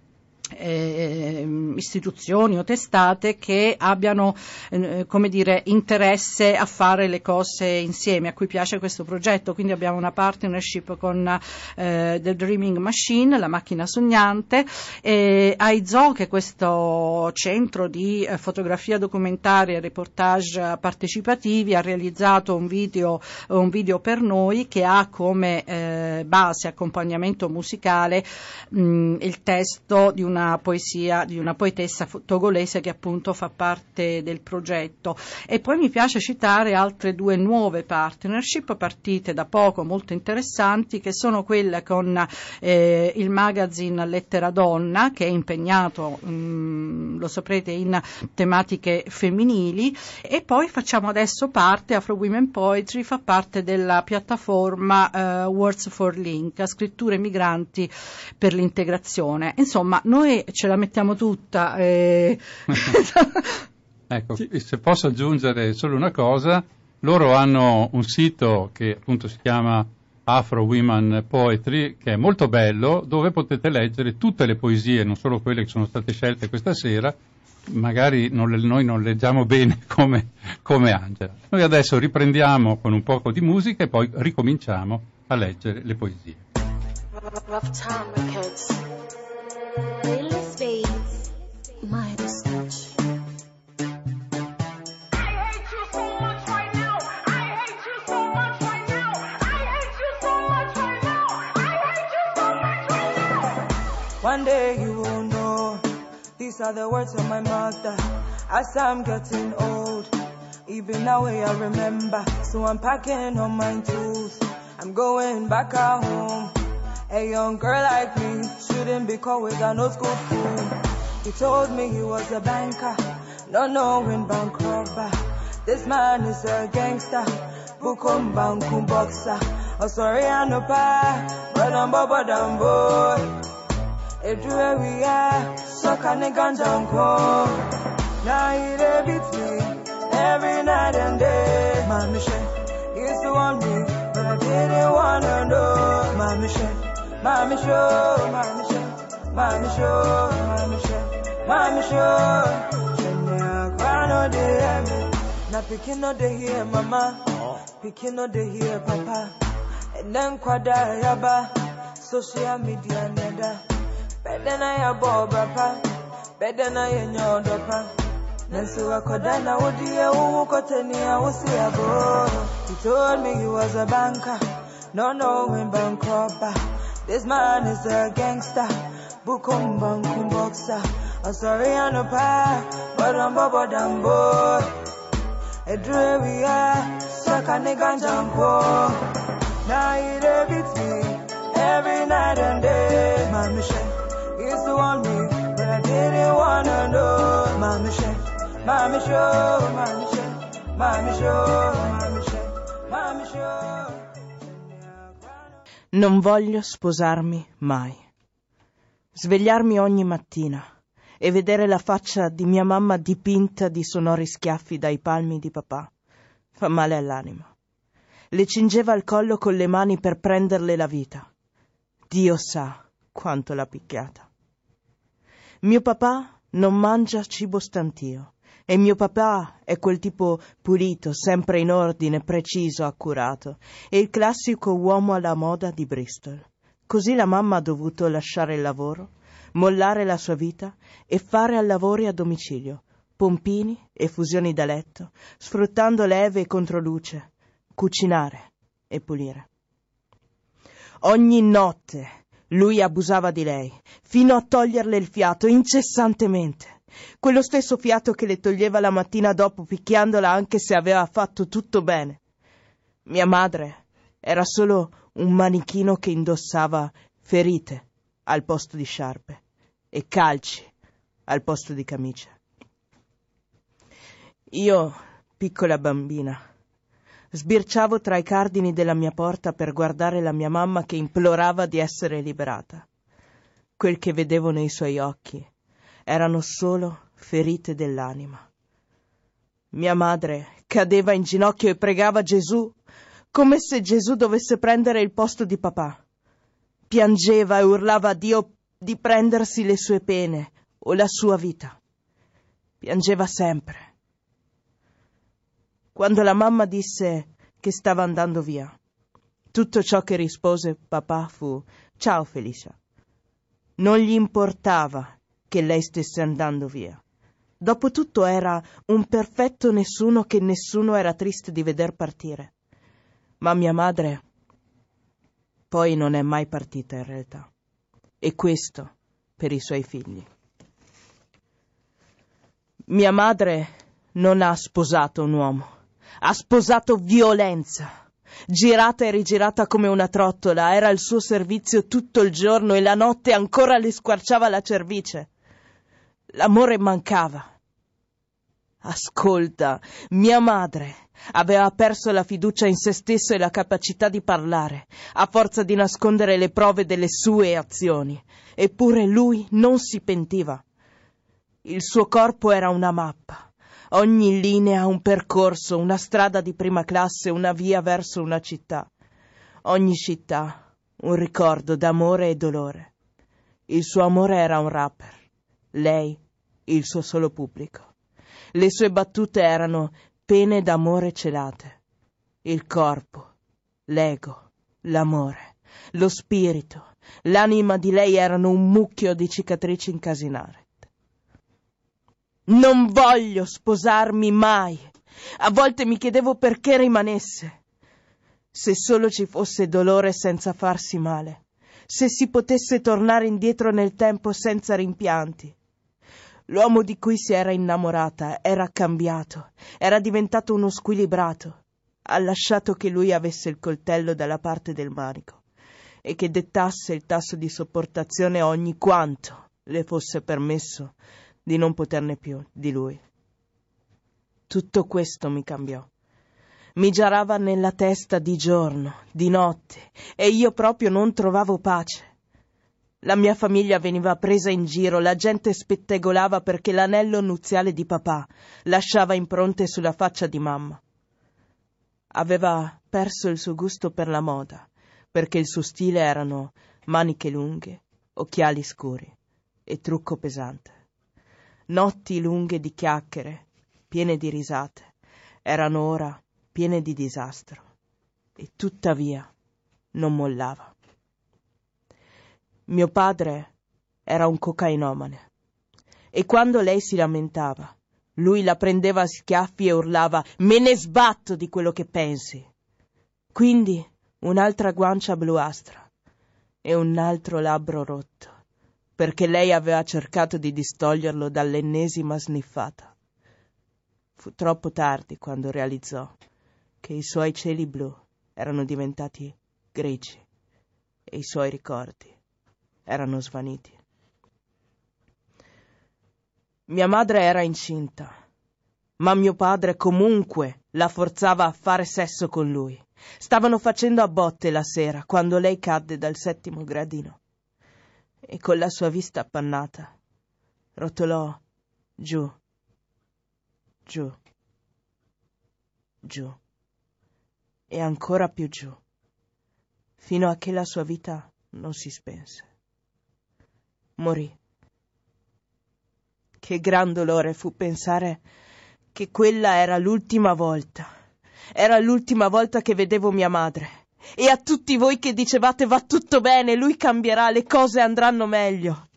eh, istituzioni o testate che abbiano eh, come dire, interesse a fare le cose insieme, a cui piace questo progetto. Quindi abbiamo una partnership con eh, The Dreaming Machine, la macchina sognante, e AIZO, che è questo centro di eh, fotografia documentaria e reportage partecipativi, ha realizzato un video, un video per noi che ha come eh, base accompagnamento musicale mh, il testo di una poesia di una poetessa togolese che appunto fa parte del progetto. E poi mi piace citare altre due nuove partnership partite da poco, molto interessanti, che sono quelle con eh, il magazine Lettera Donna, che è impegnato, mh, lo saprete, in tematiche femminili, e poi facciamo adesso parte, Afro Women Poetry fa parte della piattaforma eh, Words for Link, scritture migranti per l'integrazione. Insomma, noi ce la mettiamo tutta. Eh. ecco, se posso aggiungere solo una cosa, loro hanno un sito che appunto si chiama Afro Women Poetry, che è molto bello, dove potete leggere tutte le poesie, non solo quelle che sono state scelte questa sera, magari non le, noi non leggiamo bene come, come Angela. Noi adesso riprendiamo con un poco di musica e poi ricominciamo a leggere le poesie. Rough time records. Lily Spades, Midas touch. One day you will know. These are the words of my mother. as I'm getting old. Even now I remember, so I'm packing all my tools. I'm going back home. A young girl like me shouldn't be caught with an old school fool. He told me he was a banker, not knowing bank robber. This man is a gangster, bukum bankum boxer. Oh sorry, I know pa, but I'm but I'm boy. Edre we are, so can a ganja Now he beats me every night and day. My mission is to want me, but I didn't wanna know. My mission, my mission, my mission, my mission, my mission. Shenya kwa no hear me, na pikin no dey hear mama, uh-huh. pikin no dey hear papa. And then kwada yaba, social media neda. Better na ya boba pa, better na ya nyodo pa. Nansu wakoda na wudi ya uwu kote ni ya usi ya boro. He told me he was a banker, no knowing bank robber. This man is a gangster, bukum bankum boxer. Sorry I no pa, but I'm bobo dambo. Edre we are, saka ni ganjampo. Now he dey beat me every night and day. My mission is to want me, but I didn't wanna know. My mission, my mission, my mission, my mission, my mission, my mission. Non voglio sposarmi mai. Svegliarmi ogni mattina e vedere la faccia di mia mamma dipinta di sonori schiaffi dai palmi di papà fa male all'anima. Le cingeva al collo con le mani per prenderle la vita. Dio sa quanto l'ha picchiata. Mio papà non mangia cibo stantio e mio papà è quel tipo pulito, sempre in ordine, preciso, accurato, e il classico uomo alla moda di Bristol. Così la mamma ha dovuto lasciare il lavoro, mollare la sua vita e fare al lavori a domicilio, pompini e fusioni da letto, sfruttando leve e controluce, cucinare e pulire. Ogni notte lui abusava di lei, fino a toglierle il fiato incessantemente. Quello stesso fiato che le toglieva la mattina dopo picchiandola anche se aveva fatto tutto bene. Mia madre era solo un manichino che indossava ferite al posto di sciarpe e calci al posto di camicia. Io, piccola bambina, sbirciavo tra i cardini della mia porta per guardare la mia mamma che implorava di essere liberata. Quel che vedevo nei suoi occhi erano solo ferite dell'anima. Mia madre cadeva in ginocchio e pregava Gesù come se Gesù dovesse prendere il posto di papà. Piangeva e urlava a Dio di prendersi le sue pene o la sua vita. Piangeva sempre. Quando la mamma disse che stava andando via, tutto ciò che rispose papà fu Ciao Felicia. Non gli importava che lei stesse andando via. Dopotutto era un perfetto nessuno che nessuno era triste di veder partire. Ma mia madre poi non è mai partita in realtà. E questo per i suoi figli. Mia madre non ha sposato un uomo, ha sposato violenza. Girata e rigirata come una trottola, era al suo servizio tutto il giorno e la notte ancora le squarciava la cervice. L'amore mancava. Ascolta, mia madre aveva perso la fiducia in se stesso e la capacità di parlare, a forza di nascondere le prove delle sue azioni. Eppure lui non si pentiva. Il suo corpo era una mappa. Ogni linea un percorso, una strada di prima classe, una via verso una città. Ogni città un ricordo d'amore e dolore. Il suo amore era un rapper, lei il suo solo pubblico. Le sue battute erano pene d'amore celate. Il corpo, l'ego, l'amore, lo spirito, l'anima di lei erano un mucchio di cicatrici incasinate. Non voglio sposarmi mai. A volte mi chiedevo perché rimanesse. Se solo ci fosse dolore senza farsi male, se si potesse tornare indietro nel tempo senza rimpianti. L'uomo di cui si era innamorata era cambiato, era diventato uno squilibrato. Ha lasciato che lui avesse il coltello dalla parte del manico e che dettasse il tasso di sopportazione ogni quanto le fosse permesso di non poterne più di lui. Tutto questo mi cambiò. Mi girava nella testa di giorno, di notte, e io proprio non trovavo pace. La mia famiglia veniva presa in giro, la gente spettegolava perché l'anello nuziale di papà lasciava impronte sulla faccia di mamma. Aveva perso il suo gusto per la moda, perché il suo stile erano maniche lunghe, occhiali scuri e trucco pesante. Notti lunghe di chiacchiere, piene di risate, erano ora piene di disastro, e tuttavia non mollava. Mio padre era un cocainomane, e quando lei si lamentava, lui la prendeva a schiaffi e urlava Me ne sbatto di quello che pensi. Quindi un'altra guancia bluastra e un altro labbro rotto, perché lei aveva cercato di distoglierlo dall'ennesima sniffata. Fu troppo tardi quando realizzò che i suoi cieli blu erano diventati grigi e i suoi ricordi erano svaniti. Mia madre era incinta, ma mio padre comunque la forzava a fare sesso con lui. Stavano facendo a botte la sera quando lei cadde dal settimo gradino e con la sua vista appannata rotolò giù, giù, giù e ancora più giù, fino a che la sua vita non si spense. Morì. Che gran dolore fu pensare che quella era l'ultima volta. Era l'ultima volta che vedevo mia madre. E a tutti voi che dicevate va tutto bene, lui cambierà, le cose andranno meglio.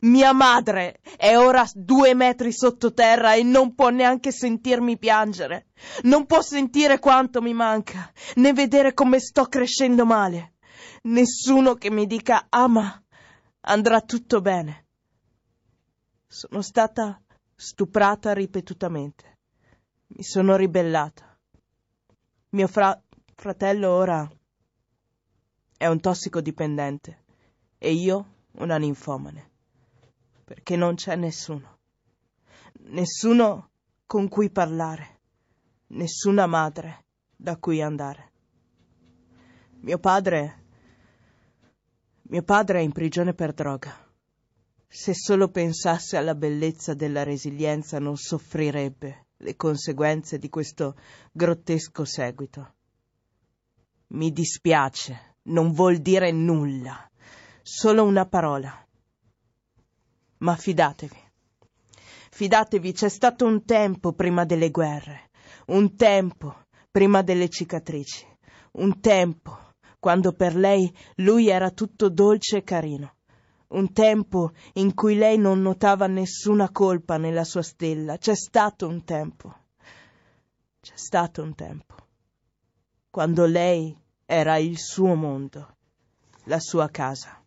Mia madre è ora due metri sottoterra e non può neanche sentirmi piangere. Non può sentire quanto mi manca, né vedere come sto crescendo male. Nessuno che mi dica ama, andrà tutto bene. Sono stata stuprata ripetutamente. Mi sono ribellata. Mio fra- fratello ora è un tossicodipendente e io una ninfomane. Perché non c'è nessuno. Nessuno con cui parlare. Nessuna madre da cui andare. Mio padre. Mio padre è in prigione per droga. Se solo pensasse alla bellezza della resilienza non soffrirebbe le conseguenze di questo grottesco seguito. Mi dispiace, non vuol dire nulla, solo una parola. Ma fidatevi. Fidatevi, c'è stato un tempo prima delle guerre, un tempo prima delle cicatrici, un tempo quando per lei lui era tutto dolce e carino, un tempo in cui lei non notava nessuna colpa nella sua stella. C'è stato un tempo. C'è stato un tempo. Quando lei era il suo mondo, la sua casa.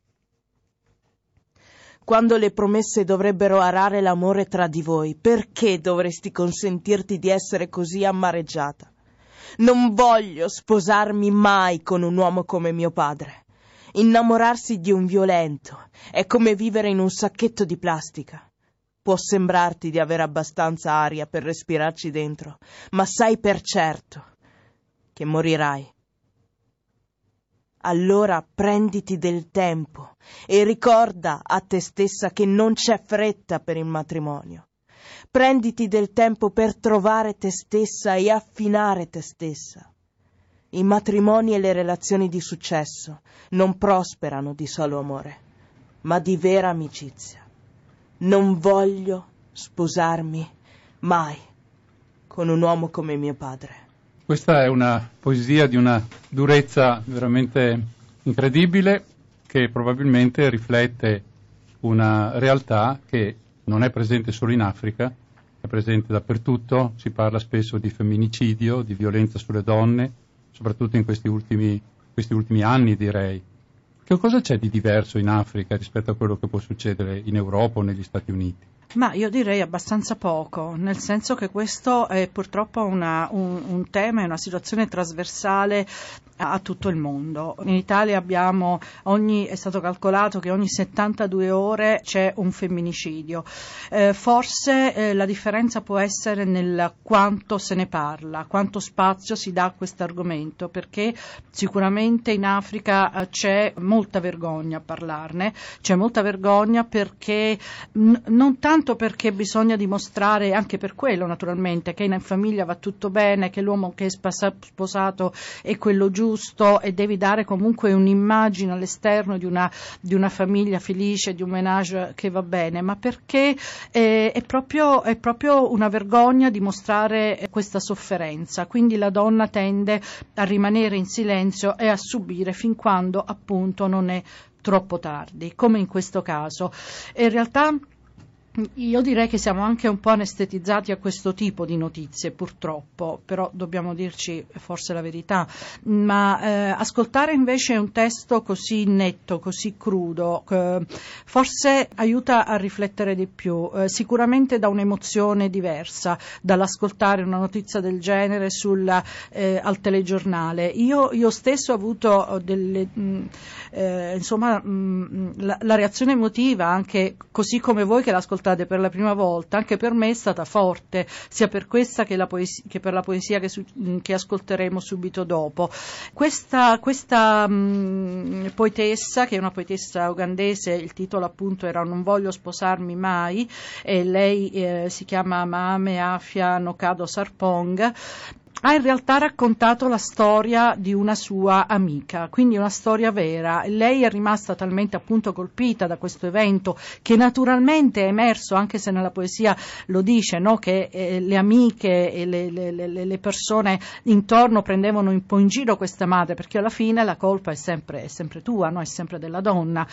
Quando le promesse dovrebbero arare l'amore tra di voi, perché dovresti consentirti di essere così amareggiata? Non voglio sposarmi mai con un uomo come mio padre. Innamorarsi di un violento è come vivere in un sacchetto di plastica. Può sembrarti di avere abbastanza aria per respirarci dentro, ma sai per certo che morirai. Allora prenditi del tempo e ricorda a te stessa che non c'è fretta per il matrimonio. Prenditi del tempo per trovare te stessa e affinare te stessa. I matrimoni e le relazioni di successo non prosperano di solo amore, ma di vera amicizia. Non voglio sposarmi mai con un uomo come mio padre. Questa è una poesia di una durezza veramente incredibile che probabilmente riflette una realtà che non è presente solo in Africa, è presente dappertutto, si parla spesso di femminicidio, di violenza sulle donne, soprattutto in questi ultimi, questi ultimi anni direi. Che cosa c'è di diverso in Africa rispetto a quello che può succedere in Europa o negli Stati Uniti? Ma io direi abbastanza poco, nel senso che questo è purtroppo una- un, un tema e una situazione trasversale a tutto il mondo. In Italia abbiamo ogni, è stato calcolato che ogni 72 ore c'è un femminicidio. Eh, forse eh, la differenza può essere nel quanto se ne parla, quanto spazio si dà a questo argomento, perché sicuramente in Africa eh, c'è molta vergogna a parlarne, c'è molta vergogna perché n- non tanto perché bisogna dimostrare, anche per quello naturalmente, che in famiglia va tutto bene, che l'uomo che è sposato è quello giusto e devi dare comunque un'immagine all'esterno di una, di una famiglia felice, di un menage che va bene, ma perché eh, è, proprio, è proprio una vergogna dimostrare questa sofferenza. Quindi la donna tende a rimanere in silenzio e a subire fin quando appunto non è troppo tardi, come in questo caso. E in realtà io direi che siamo anche un po' anestetizzati a questo tipo di notizie, purtroppo, però dobbiamo dirci forse la verità. Ma eh, ascoltare invece un testo così netto, così crudo, eh, forse aiuta a riflettere di più. Eh, sicuramente da un'emozione diversa dall'ascoltare una notizia del genere sulla, eh, al telegiornale. Io, io stesso ho avuto delle, mh, eh, insomma, mh, la, la reazione emotiva, anche così come voi che l'ascoltate per la prima volta, anche per me è stata forte, sia per questa che, poesia, che per la poesia che, su, che, ascolteremo subito dopo. Questa, questa mh, poetessa, che è una poetessa ugandese, il titolo appunto era Non voglio sposarmi mai, e lei eh, si chiama Mame Afia Nokado Sarpong, ha in realtà raccontato la storia di una sua amica, quindi una storia vera. Lei è rimasta talmente appunto colpita da questo evento che naturalmente è emerso, anche se nella poesia lo dice, no? che eh, le amiche e le, le, le, le, persone intorno prendevano un po' in giro questa madre, perché alla fine la colpa è sempre, è sempre tua, no? è sempre della donna.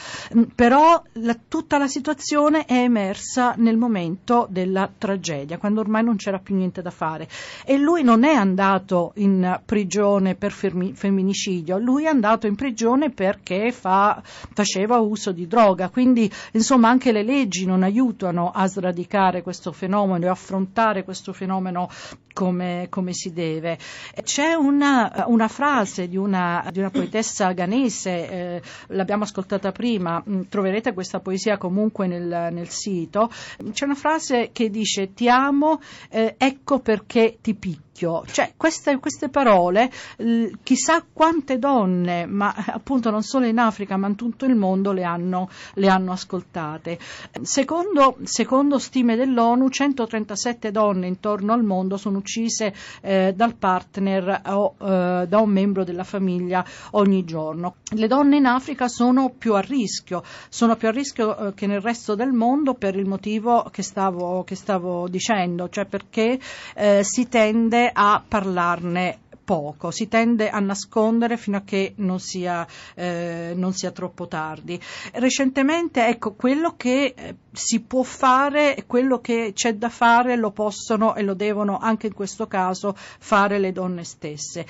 Però la, tutta la situazione è emersa nel momento della tragedia, quando ormai non c'era più niente da fare. E lui non è andato andato in prigione per femminicidio, lui è andato in prigione perché fa, faceva uso di droga, quindi insomma anche le leggi non aiutano a sradicare questo fenomeno e affrontare questo fenomeno come, come si deve. C'è una, una frase di una, di una, poetessa ghanese, eh, l'abbiamo ascoltata prima, troverete questa poesia comunque nel, nel sito, c'è una frase che dice ti amo, eh, ecco perché ti picchio. Cioè, queste, queste parole, eh, chissà quante donne, ma appunto non solo in Africa, ma in tutto il mondo le hanno, le hanno ascoltate. Secondo, secondo, stime dell'ONU, 137 donne intorno al mondo sono uccise eh, dal partner o eh, da un membro della famiglia ogni giorno. Le donne in Africa sono più a rischio, sono più a rischio eh, che nel resto del mondo per il motivo che stavo, che stavo dicendo, cioè perché eh, si tende a parlarne poco, si tende a nascondere fino a che non sia, eh, non sia troppo tardi. Recentemente, ecco, quello che eh, si può fare e quello che c'è da fare lo possono e lo devono anche in questo caso fare le donne stesse.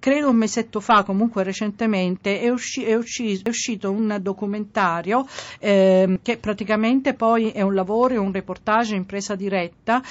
Credo un mesetto fa, comunque recentemente, è, usci- è, usci- è uscito un documentario eh, che praticamente poi è un lavoro, è un reportage in presa diretta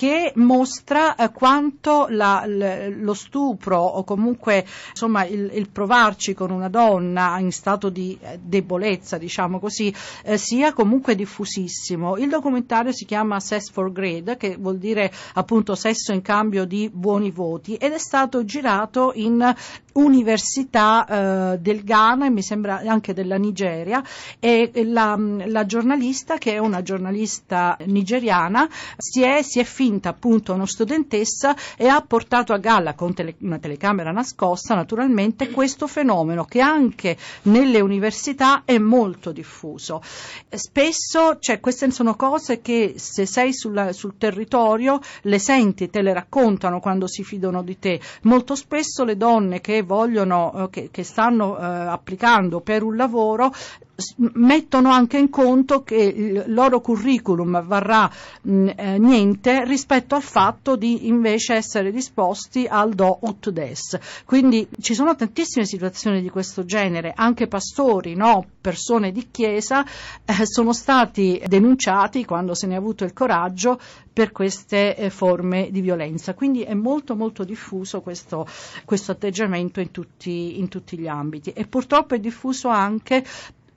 che mostra eh, quanto la, l, lo stupro o comunque insomma, il, il, provarci con una donna in stato di eh, debolezza, diciamo così, eh, sia comunque diffusissimo. Il documentario si chiama Sex for Grade, che vuol dire appunto sesso in cambio di buoni voti, ed è stato girato in università eh, del Ghana e mi sembra anche della Nigeria e la, la, giornalista che è una giornalista nigeriana si è, si è finta appunto una studentessa e ha portato a galla con tele, una telecamera nascosta naturalmente questo fenomeno che anche nelle università è molto diffuso. Spesso cioè, queste sono cose che se sei sulla, sul territorio le senti, te le raccontano quando si fidano di te. Molto spesso le donne che vogliono, eh, che, che stanno eh, applicando per un lavoro mettono anche in conto che il loro curriculum varrà mh, eh, niente rispetto al fatto di invece essere disposti al do ut des. Quindi ci sono tantissime situazioni di questo genere, anche pastori, no? persone di chiesa eh, sono stati denunciati quando se ne è avuto il coraggio per queste eh, forme di violenza. Quindi è molto molto diffuso questo, questo atteggiamento in tutti, in tutti gli ambiti e purtroppo è diffuso anche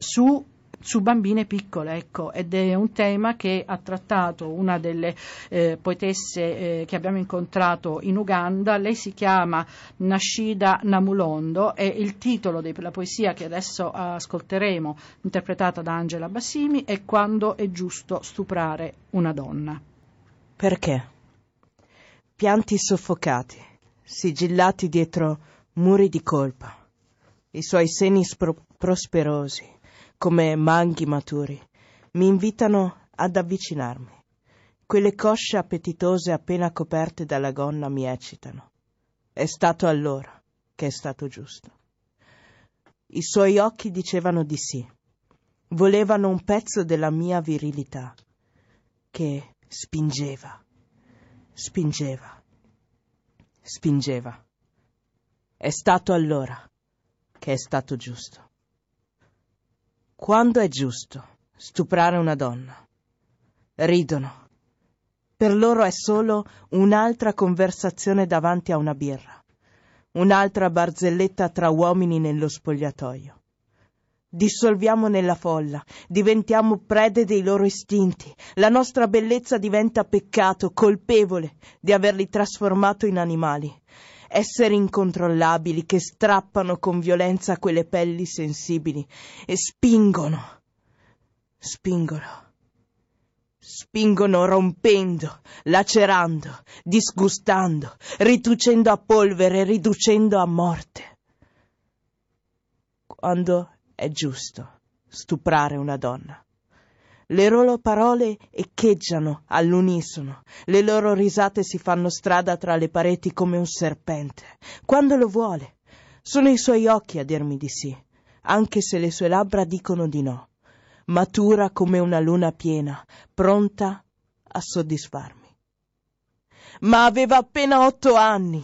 su su bambine piccole, ecco, ed è un tema che ha trattato una delle eh, poetesse eh, che abbiamo incontrato in Uganda. Lei si chiama Nashida Namulondo e il titolo della poesia che adesso ascolteremo, interpretata da Angela Basimi, è Quando è giusto stuprare una donna. Perché? Pianti soffocati, sigillati dietro muri di colpa, i suoi seni spro- prosperosi, come manghi maturi, mi invitano ad avvicinarmi. Quelle cosce appetitose appena coperte dalla gonna mi eccitano. È stato allora che è stato giusto. I suoi occhi dicevano di sì. Volevano un pezzo della mia virilità, che spingeva, spingeva, spingeva. È stato allora che è stato giusto. Quando è giusto stuprare una donna? Ridono. Per loro è solo un'altra conversazione davanti a una birra, un'altra barzelletta tra uomini nello spogliatoio. Dissolviamo nella folla, diventiamo prede dei loro istinti, la nostra bellezza diventa peccato, colpevole di averli trasformato in animali, esseri incontrollabili che strappano con violenza quelle pelli sensibili e spingono, spingono, spingono rompendo, lacerando, disgustando, riducendo a polvere, riducendo a morte. Quando è giusto stuprare una donna. Le loro parole echeggiano all'unisono, le loro risate si fanno strada tra le pareti come un serpente. Quando lo vuole, sono i suoi occhi a dirmi di sì, anche se le sue labbra dicono di no. Matura come una luna piena, pronta a soddisfarmi. Ma aveva appena otto anni,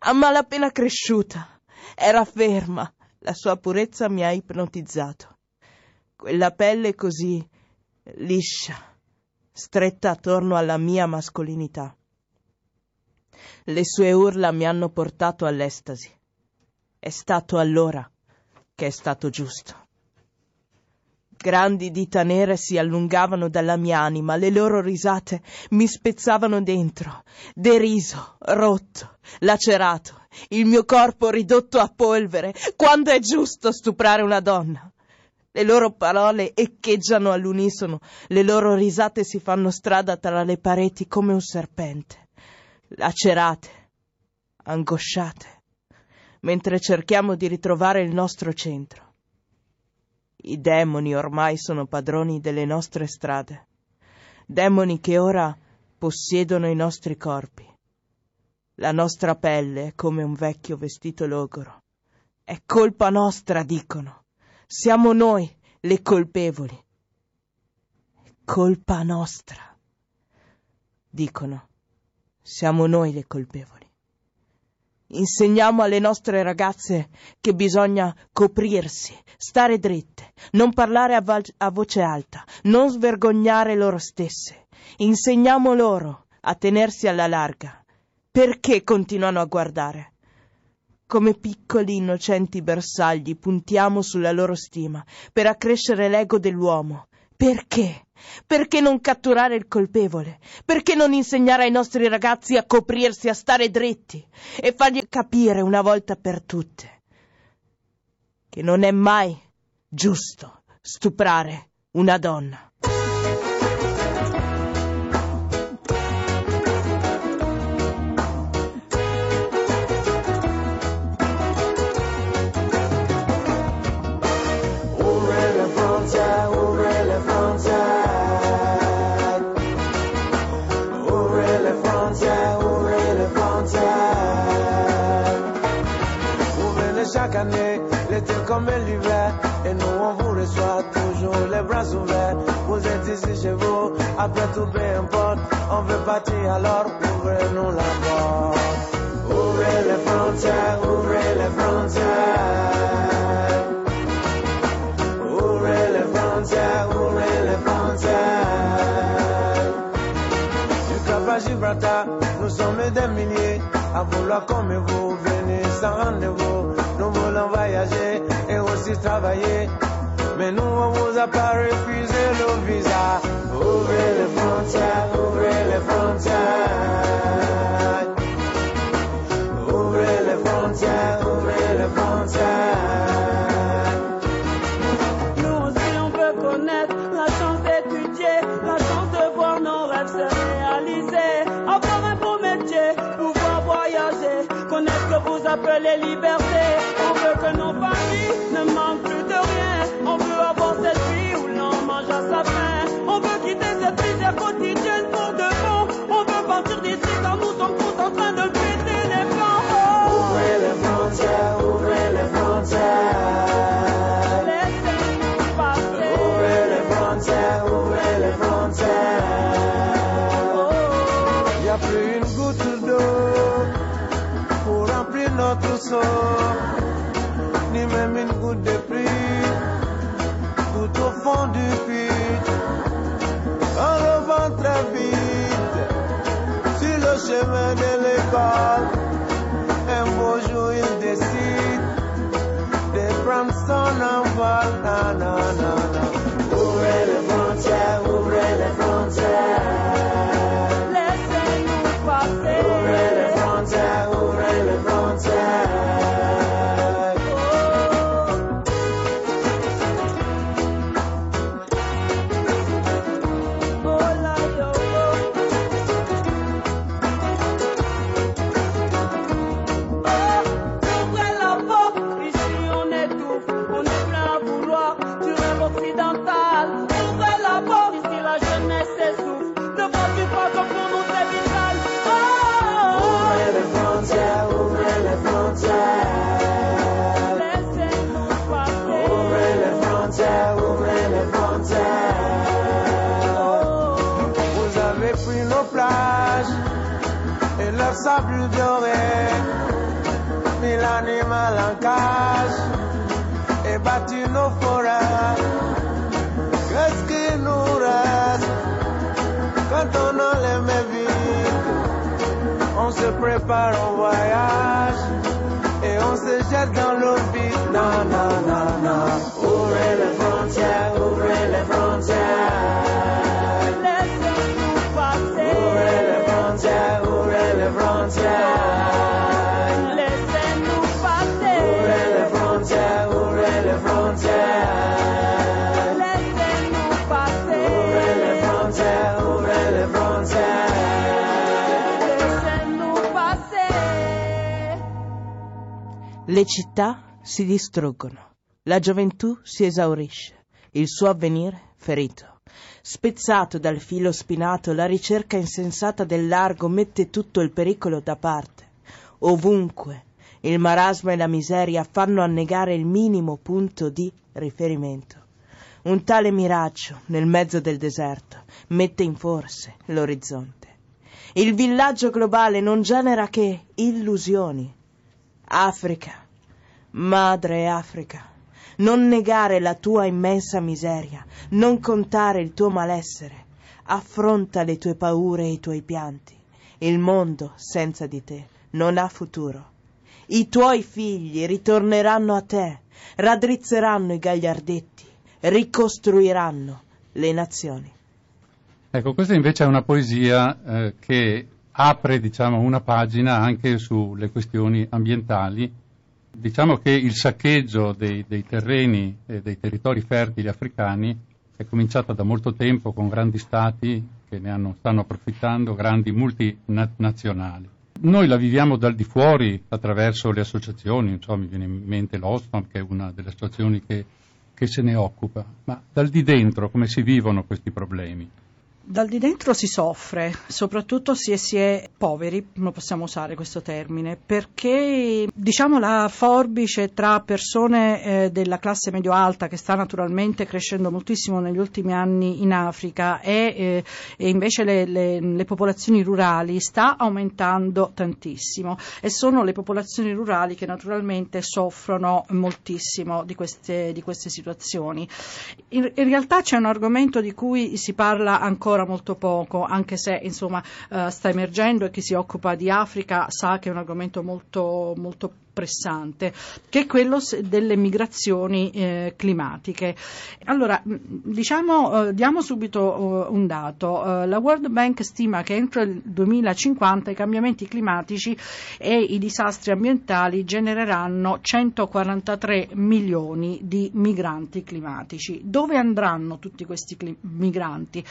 a malapena cresciuta, era ferma, la sua purezza mi ha ipnotizzato. Quella pelle così liscia, stretta attorno alla mia mascolinità. Le sue urla mi hanno portato all'estasi. È stato allora che è stato giusto. Grandi dita nere si allungavano dalla mia anima, le loro risate mi spezzavano dentro, deriso, rotto, lacerato, il mio corpo ridotto a polvere. Quando è giusto stuprare una donna? Le loro parole echeggiano all'unisono, le loro risate si fanno strada tra le pareti come un serpente, lacerate, angosciate, mentre cerchiamo di ritrovare il nostro centro. I demoni ormai sono padroni delle nostre strade, demoni che ora possiedono i nostri corpi. La nostra pelle è come un vecchio vestito logoro. È colpa nostra, dicono. Siamo noi le colpevoli. Colpa nostra, dicono. Siamo noi le colpevoli. Insegniamo alle nostre ragazze che bisogna coprirsi, stare dritte, non parlare a, val- a voce alta, non svergognare loro stesse. Insegniamo loro a tenersi alla larga. Perché continuano a guardare? Come piccoli innocenti bersagli puntiamo sulla loro stima per accrescere l'ego dell'uomo. Perché? Perché non catturare il colpevole? Perché non insegnare ai nostri ragazzi a coprirsi, a stare dritti e fargli capire una volta per tutte che non è mai giusto stuprare una donna? Tout peu importe. On veut partir alors, ouvrez-nous la porte. Ouvrez les frontières, ouvrez les frontières. Ouvrez les frontières, ouvrez les frontières. Du Cap à Gibraltar, nous sommes des milliers à vouloir comme vous venir sans rendez-vous. Nous voulons voyager et aussi travailler. Mais nous, on vous a pas refusé le visa. Ouvrez les frontières, ouvrez les frontières. Ouvrez les frontières, ouvrez les frontières. Nous aussi on veut connaître la chance d'étudier, la chance de voir nos rêves se réaliser, avoir un beau métier, pouvoir voyager, connaître ce que vous appelez liberté. Chemin de l'école. Un beau jour, il décide de prendre son envol. Na, na, na. Ouvrez les frontières, ouvrez les frontières. Et leur sable doré, mis l'animal en cage et battu nos forêts. Qu'est-ce qui nous reste quand on a les mains vides? On se prépare au voyage et on se jette dans l'eau vide. Le città si distruggono, la gioventù si esaurisce, il suo avvenire ferito. Spezzato dal filo spinato, la ricerca insensata del largo mette tutto il pericolo da parte. Ovunque il marasma e la miseria fanno annegare il minimo punto di riferimento. Un tale miraggio nel mezzo del deserto mette in forse l'orizzonte. Il villaggio globale non genera che illusioni. Africa, madre Africa, non negare la tua immensa miseria, non contare il tuo malessere, affronta le tue paure e i tuoi pianti. Il mondo senza di te non ha futuro. I tuoi figli ritorneranno a te, raddrizzeranno i gagliardetti, ricostruiranno le nazioni. Ecco, questa invece è una poesia eh, che apre diciamo, una pagina anche sulle questioni ambientali. Diciamo che il saccheggio dei, dei terreni e dei territori fertili africani è cominciato da molto tempo con grandi stati che ne hanno, stanno approfittando, grandi multinazionali. Noi la viviamo dal di fuori attraverso le associazioni, so, mi viene in mente l'Osfam che è una delle associazioni che, che se ne occupa, ma dal di dentro come si vivono questi problemi? Dal di dentro si soffre, soprattutto se si è poveri, non possiamo usare questo termine, perché diciamo la forbice tra persone eh, della classe medio-alta che sta naturalmente crescendo moltissimo negli ultimi anni in Africa e, eh, e invece le, le- le popolazioni rurali sta aumentando tantissimo e sono le popolazioni rurali che naturalmente soffrono moltissimo di queste, di queste situazioni. In, in realtà c'è un argomento di cui si parla ancora molto poco, anche se insomma eh, sta emergendo e chi si occupa di Africa sa che è un argomento molto, molto pressante, che è quello delle migrazioni eh, climatiche. Allora, diciamo, eh, diamo subito eh, un dato. Eh, la World Bank stima che entro il 2050 i cambiamenti climatici e i disastri ambientali genereranno 143 milioni di migranti climatici. Dove andranno tutti questi cli- migranti?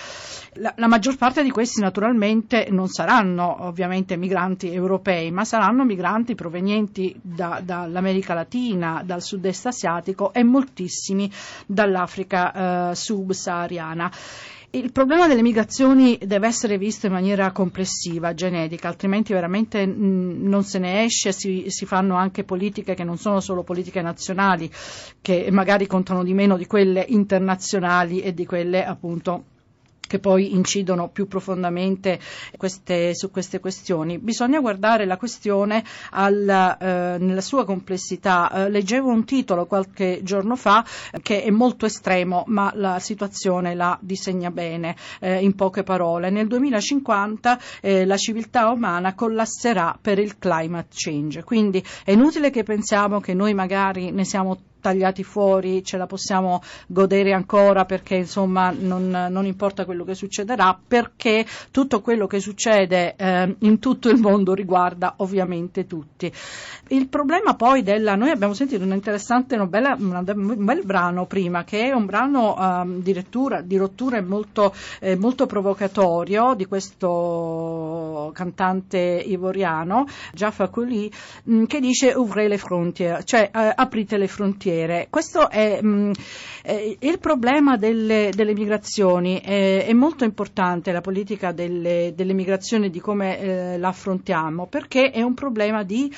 La, la maggior parte di questi naturalmente non saranno ovviamente migranti europei, ma saranno migranti provenienti da- dall'America Latina, dal sud-est asiatico e moltissimi dall'Africa eh, subsahariana. Il problema delle migrazioni deve essere visto in maniera complessiva, genetica, altrimenti veramente mh, non se ne esce, si, si fanno anche politiche che non sono solo politiche nazionali, che magari contano di meno di quelle internazionali e di quelle appunto che poi incidono più profondamente queste- su queste questioni. Bisogna guardare la questione al, eh, nella sua complessità. Eh, leggevo un titolo qualche giorno fa eh, che è molto estremo, ma la situazione la disegna bene eh, in poche parole. Nel 2050 eh, la civiltà umana collasserà per il climate change. Quindi è inutile che pensiamo che noi magari ne siamo tagliati fuori, ce la possiamo godere ancora perché insomma non, non importa quello che succederà, perché tutto quello che succede eh, in tutto il mondo riguarda ovviamente tutti. Il problema poi della, noi abbiamo sentito un interessante, una bella- una- un bel brano prima, che è un brano ehm, di, lettura, di rottura molto, eh, molto provocatorio di questo cantante ivoriano, Jaffa Kuli, mh, che dice ouvrez les frontières, cioè eh, aprite le frontiere. Questo è mh, eh, il problema delle, delle migrazioni, eh, è molto importante la politica delle, delle migrazioni, di come eh, la affrontiamo, perché è un problema di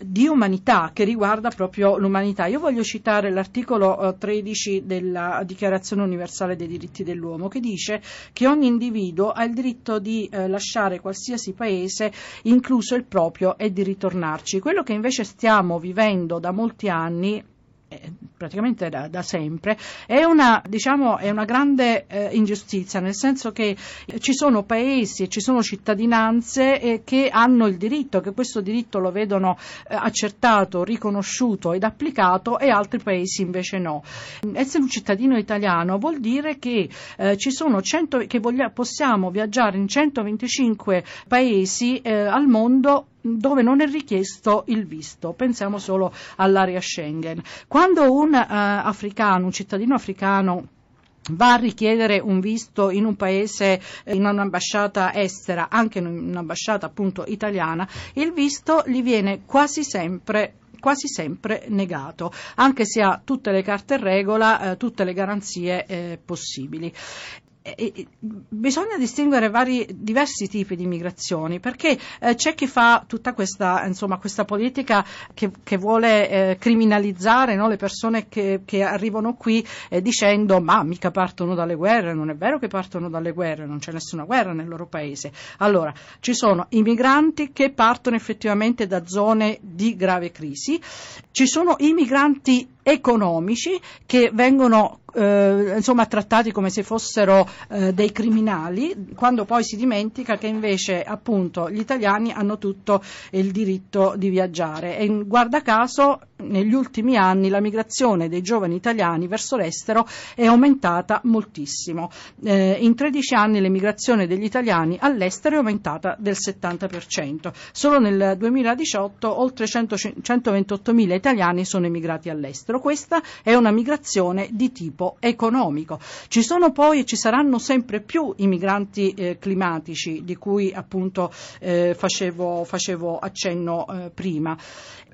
di umanità che riguarda proprio l'umanità. Io voglio citare l'articolo eh, 13 della Dichiarazione universale dei diritti dell'uomo che dice che ogni individuo ha il diritto di eh, lasciare qualsiasi paese, incluso il proprio, e di ritornarci. Quello che invece stiamo vivendo da molti anni eh, praticamente da, da sempre, è una, diciamo, è una grande eh, ingiustizia, nel senso che eh, ci sono paesi e ci sono cittadinanze eh, che hanno il diritto, che questo diritto lo vedono eh, accertato, riconosciuto ed applicato e altri paesi invece no. Essere un cittadino italiano vuol dire che, eh, ci sono 100, che voglia- possiamo viaggiare in 125 paesi eh, al mondo dove non è richiesto il visto. Pensiamo solo all'area Schengen. Quando un eh, africano, un cittadino africano va a richiedere un visto in un paese, eh, in un'ambasciata estera, anche in un'ambasciata appunto italiana, il visto gli viene quasi sempre quasi sempre negato, anche se ha tutte le carte in regola, eh, tutte le garanzie eh, possibili. E- e- bisogna distinguere vari, diversi tipi di migrazioni perché eh, c'è chi fa tutta questa, insomma, questa politica che, che vuole eh, criminalizzare no, le persone che, che arrivano qui eh, dicendo ma mica partono dalle guerre, non è vero che partono dalle guerre, non c'è nessuna guerra nel loro paese. Allora, ci sono i migranti che partono effettivamente da zone di grave crisi, ci sono i migranti economici che vengono eh, insomma trattati come se fossero eh, dei criminali, quando poi si dimentica che invece appunto gli italiani hanno tutto il diritto di viaggiare. E guarda caso negli ultimi anni la migrazione dei giovani italiani verso l'estero è aumentata moltissimo. Eh, in 13 anni l'emigrazione degli italiani all'estero è aumentata del 70%. Solo nel 2018 oltre 100 128.000 italiani sono emigrati all'estero. Questa è una migrazione di tipo economico. Ci sono poi e ci saranno sempre più i migranti eh, climatici di cui appunto eh, facevo, facevo accenno eh, prima.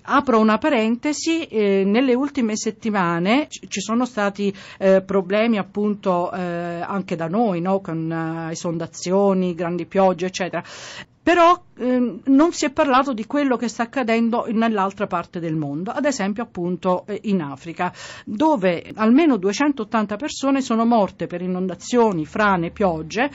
Apro una parentesi, eh, nelle ultime settimane ci sono stati eh, problemi appunto eh, anche da noi, no? con eh, esondazioni, grandi piogge, eccetera. Però ehm, non si è parlato di quello che sta accadendo nell'altra parte del mondo, ad esempio appunto eh, in Africa, dove almeno 280 persone sono morte per inondazioni, frane, piogge,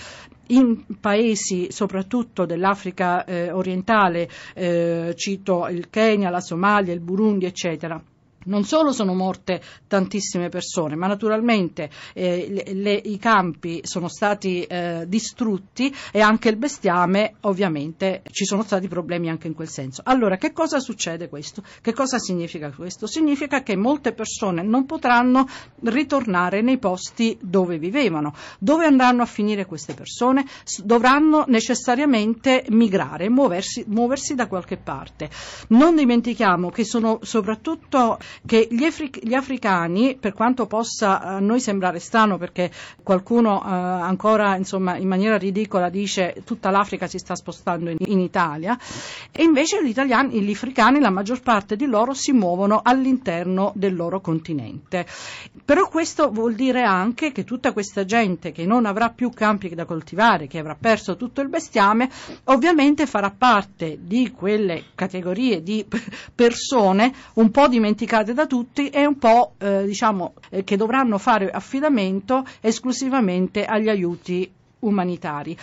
in paesi soprattutto dell'Africa eh, orientale, eh, cito il Kenya, la Somalia, il Burundi, eccetera. Non solo sono morte tantissime persone, ma naturalmente eh, le- i campi sono stati eh, distrutti e anche il bestiame, ovviamente ci sono stati problemi anche in quel senso. Allora, che cosa succede questo? Che cosa significa questo? Significa che molte persone non potranno ritornare nei posti dove vivevano. Dove andranno a finire queste persone? Dovranno necessariamente migrare, muoversi, muoversi da qualche parte. Non dimentichiamo che sono soprattutto che gli, afri- gli africani, per quanto possa a noi sembrare strano perché qualcuno eh, ancora insomma, in maniera ridicola dice tutta l'Africa si sta spostando in, in Italia, e invece gli italiani, gli africani, la maggior parte di loro si muovono all'interno del loro continente. Però questo vuol dire anche che tutta questa gente che non avrà più campi da coltivare, che avrà perso tutto il bestiame, ovviamente farà parte di quelle categorie di persone un po' dimenticate da tutti e un po' eh, diciamo eh, che dovranno fare affidamento esclusivamente agli aiuti umanitari.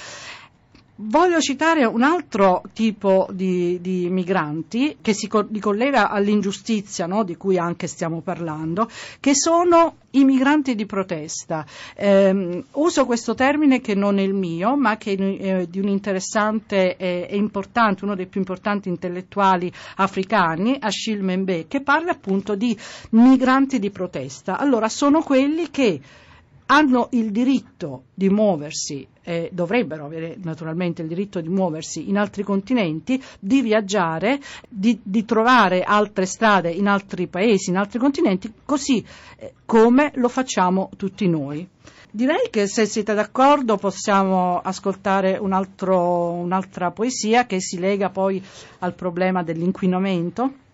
Voglio citare un altro tipo di, di migranti che si co- ricollega all'ingiustizia no, di cui anche stiamo parlando, che sono i migranti di protesta. Ehm, uso questo termine che non è il mio, ma che è eh, di un interessante e e importante, uno dei più importanti intellettuali africani, Achille Membe, che parla appunto di migranti di protesta. Allora, sono quelli che hanno il diritto di muoversi, eh, dovrebbero avere naturalmente il diritto di muoversi in altri continenti, di viaggiare, di, di trovare altre strade in altri paesi, in altri continenti, così eh, come lo facciamo tutti noi. Direi che se siete d'accordo possiamo ascoltare un altro- un'altra poesia che si lega poi al problema dell'inquinamento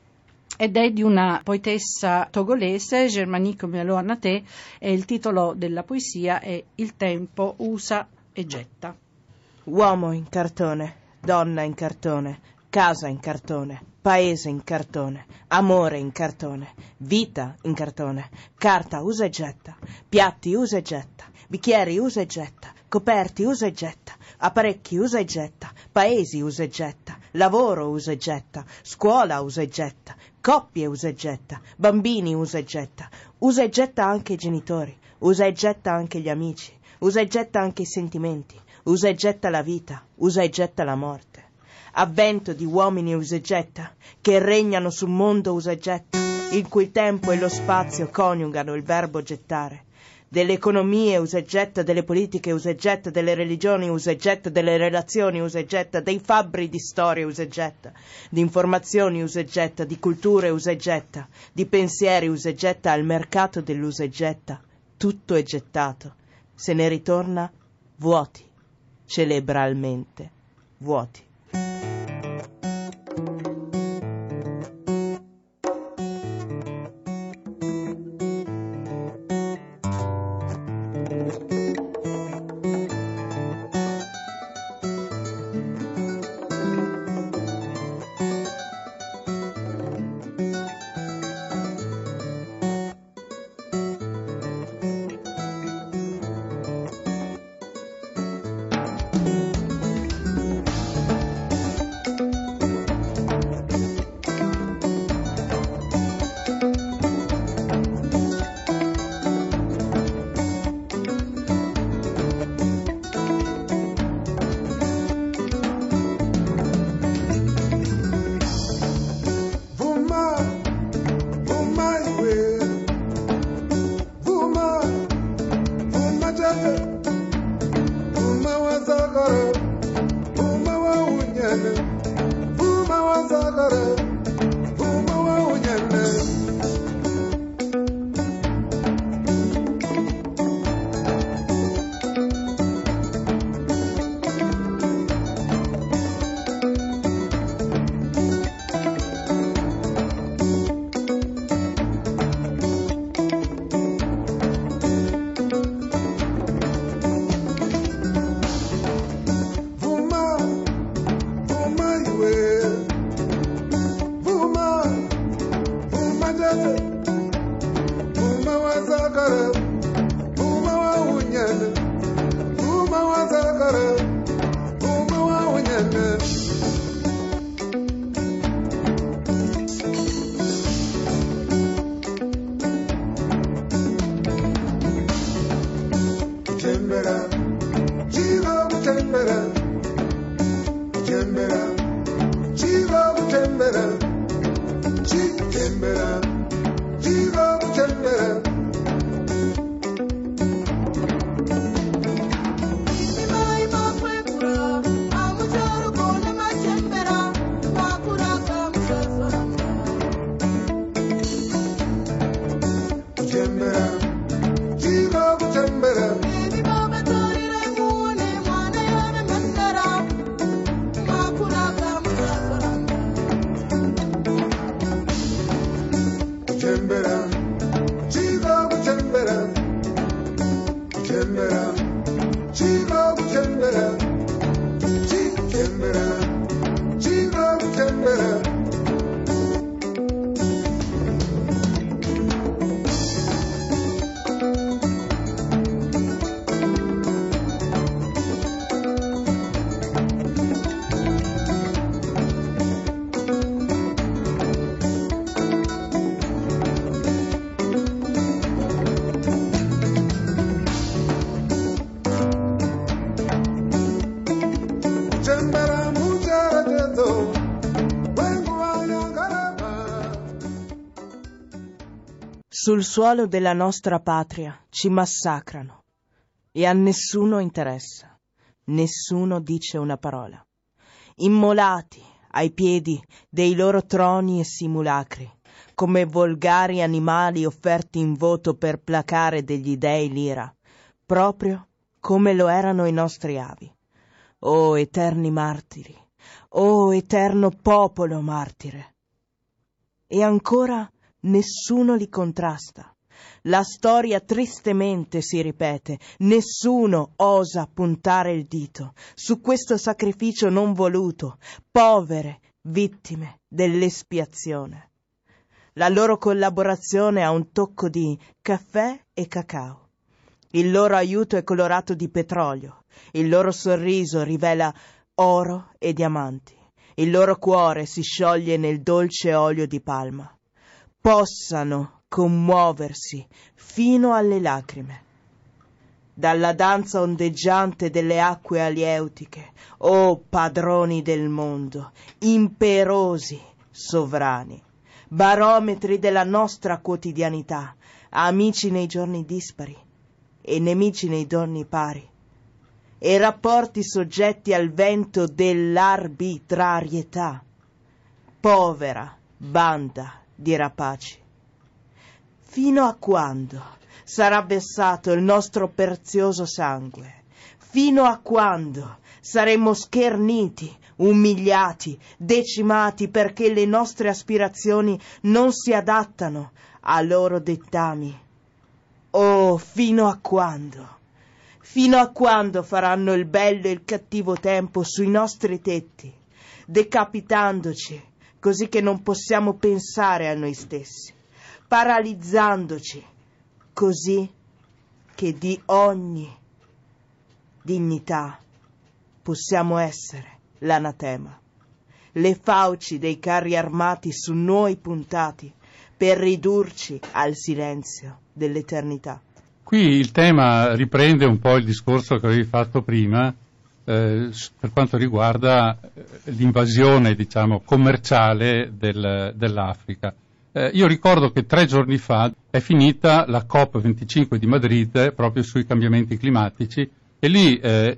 ed è di una poetessa togolese, Germanique Melo Anaté, e il titolo della poesia è Il tempo usa e getta. Uomo in cartone, donna in cartone, casa in cartone, paese in cartone, amore in cartone, vita in cartone, carta usa e getta, piatti usa e getta, bicchieri usa e getta, coperti usa e getta, apparecchi usa e getta, paesi usa e getta, lavoro usa e getta, scuola usa e getta, coppie usa e getta, bambini usa e getta, usa e getta anche i genitori, usa e getta anche gli amici, usa e getta anche i sentimenti, usa e getta la vita, usa e getta la morte. Avvento di uomini usa e getta, che regnano sul mondo usa e getta, in cui il tempo e lo spazio coniugano il verbo gettare. Delle economie usa e getta, delle politiche usa e getta, delle religioni usa e getta, delle relazioni usa e getta, dei fabbri di storia usa e getta, di informazioni usa e getta, di culture usa e getta, di pensieri usa e getta al mercato dell'usa e getta. Tutto è gettato. Se ne ritorna vuoti, cerebralmente vuoti. Sul suolo della nostra patria ci massacrano e a nessuno interessa, nessuno dice una parola. Immolati ai piedi dei loro troni e simulacri, come volgari animali offerti in voto per placare degli dei l'ira, proprio come lo erano i nostri avi. O eterni martiri, o eterno popolo martire. E ancora nessuno li contrasta. La storia tristemente si ripete, nessuno osa puntare il dito su questo sacrificio non voluto, povere vittime dell'espiazione. La loro collaborazione ha un tocco di caffè e cacao. Il loro aiuto è colorato di petrolio, il loro sorriso rivela oro e diamanti, il loro cuore si scioglie nel dolce olio di palma. Possano commuoversi fino alle lacrime. Dalla danza ondeggiante delle acque alieutiche, o padroni del mondo, imperosi sovrani, barometri della nostra quotidianità, amici nei giorni dispari e nemici nei giorni pari, e rapporti soggetti al vento dell'arbitrarietà. Povera banda di rapaci. Fino a quando sarà vessato il nostro prezioso sangue? Fino a quando saremo scherniti, umiliati, decimati perché le nostre aspirazioni non si adattano a loro dettami? Oh, fino a quando? Fino a quando faranno il bello e il cattivo tempo sui nostri tetti, decapitandoci così che non possiamo pensare a noi stessi, paralizzandoci così che di ogni dignità possiamo essere l'anatema, le fauci dei carri armati su noi puntati per ridurci al silenzio dell'eternità. Qui il tema riprende un po' il discorso che avevi fatto prima eh, per quanto riguarda eh, l'invasione diciamo, commerciale del- dell'Africa. Eh, io ricordo che tre giorni fa è finita la COP25 di Madrid proprio sui cambiamenti climatici e lì eh,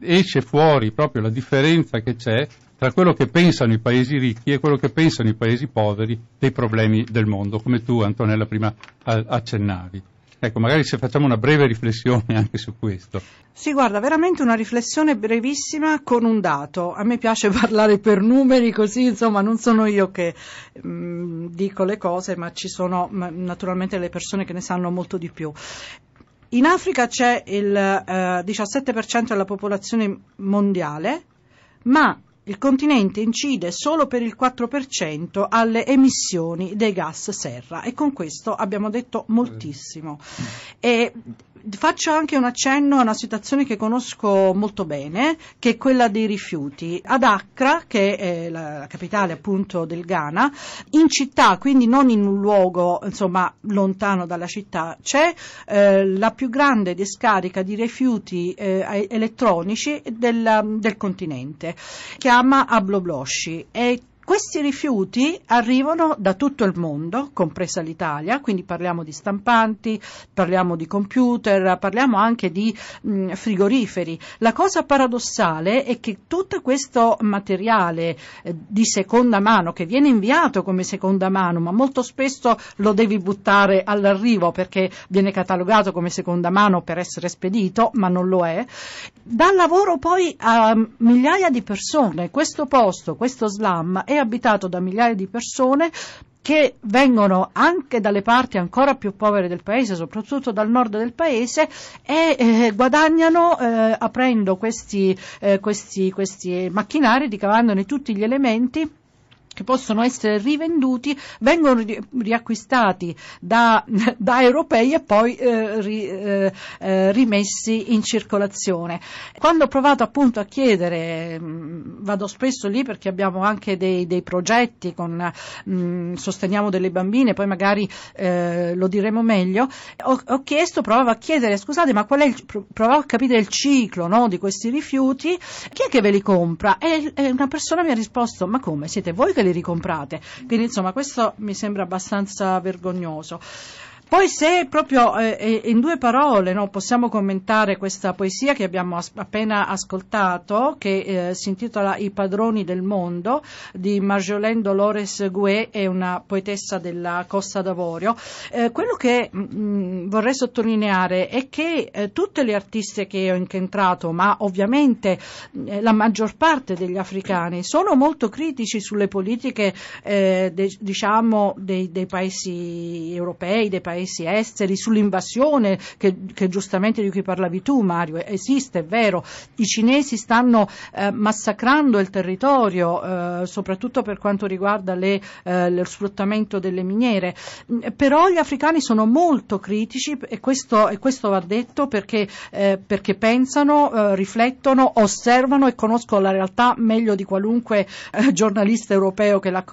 esce fuori proprio la differenza che c'è tra quello che pensano i paesi ricchi e quello che pensano i paesi poveri dei problemi del mondo, come tu Antonella prima accennavi. Ecco, magari se facciamo una breve riflessione anche su questo. Sì, guarda, veramente una riflessione brevissima con un dato. A me piace parlare per numeri così, insomma, non sono io che mm, dico le cose, ma ci sono ma, naturalmente le persone che ne sanno molto di più. In Africa c'è il eh, 17% della popolazione mondiale, ma il continente incide solo per il 4% alle emissioni dei gas serra e con questo abbiamo detto moltissimo. E faccio anche un accenno a una situazione che conosco molto bene, che è quella dei rifiuti. Ad Accra, che è la, la capitale appunto del Ghana, in città, quindi non in un luogo insomma lontano dalla città, c'è eh, la più grande discarica di rifiuti eh, elettronici del, del continente, chiama Ablobloshi. È questi rifiuti arrivano da tutto il mondo, compresa l'Italia, quindi parliamo di stampanti, parliamo di computer, parliamo anche di mh, frigoriferi. La cosa paradossale è che tutto questo materiale eh, di seconda mano, che viene inviato come seconda mano, ma molto spesso lo devi buttare all'arrivo perché viene catalogato come seconda mano per essere spedito, ma non lo è, dà lavoro poi a migliaia di persone. Questo posto, questo slam è abitato da migliaia di persone che vengono anche dalle parti ancora più povere del paese, soprattutto dal nord del paese, e eh, guadagnano eh, aprendo questi, eh, questi, questi macchinari, ricavandone tutti gli elementi che possono essere rivenduti, vengono ri- riacquistati da, da, europei e poi eh, ri, eh, eh, rimessi in circolazione. Quando ho provato appunto a chiedere, mh, vado spesso lì perché abbiamo anche dei, dei progetti con mh, sosteniamo delle bambine, poi magari eh, lo diremo meglio, ho, ho, chiesto, provavo a chiedere, scusate, ma qual è il, provavo a capire il ciclo no, di questi rifiuti, chi è che ve li compra? E, e una persona mi ha risposto, ma come, siete voi che li ricomprate. Quindi insomma questo mi sembra abbastanza vergognoso. Poi se proprio eh, in due parole no, possiamo commentare questa poesia che abbiamo as- appena ascoltato, che eh, si intitola I padroni del mondo, di Marjolaine Dolores Gue, è una poetessa della Costa d'Avorio, eh, quello che mh, vorrei sottolineare è che eh, tutte le artiste che ho incontrato, ma ovviamente eh, la maggior parte degli africani, sono molto critici sulle politiche eh, de- diciamo dei, dei paesi europei, dei paesi paesi esteri, sull'invasione che, che, giustamente di cui parlavi tu Mario, esiste, è vero, i cinesi stanno eh, massacrando il territorio, eh, soprattutto per quanto riguarda le, eh, lo sfruttamento delle miniere, però gli africani sono molto critici e questo, e questo va detto perché, eh, perché pensano, eh, riflettono, osservano e conoscono la realtà meglio di qualunque eh, giornalista europeo che la,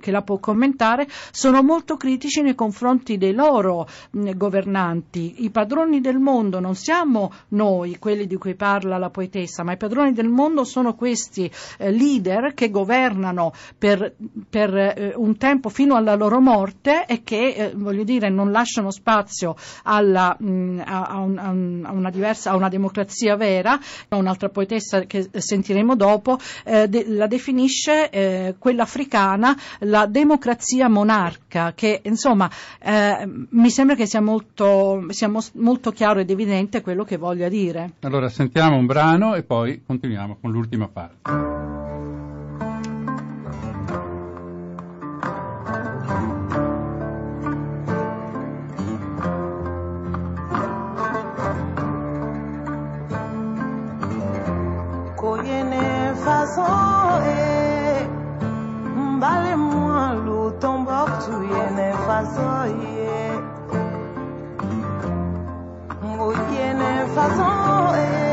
che la può commentare, sono molto critici nei confronti dei loro mh, governanti. I padroni del mondo non siamo noi, quelli di cui parla la poetessa, ma i padroni del mondo sono questi eh, leader che governano per, per eh, un tempo fino alla loro morte e che, eh, voglio dire, non lasciano spazio alla, mh, a, a, un, a, una diversa, a una democrazia vera. Un'altra poetessa che sentiremo dopo eh, de, la definisce eh, quella africana la democrazia monarca, che insomma eh, mi sembra che sia molto, sia molto chiaro ed evidente quello che voglia dire. Allora sentiamo un brano e poi continuiamo con l'ultima parte. façon e Mbale mwen loutan mbok touye ne fason ye Mwoye ne fason ye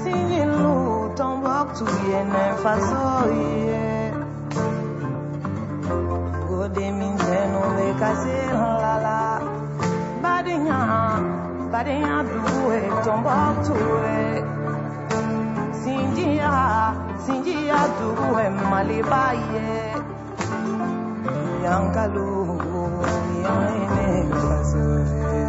Sinye loutan mbok touye ne fason ye Gode minje nou de kase lala Badenya, badenya duwe ton mbok touye. Sinye ya sinji ya dugu ye maliba ye yankalu yanene faso ye.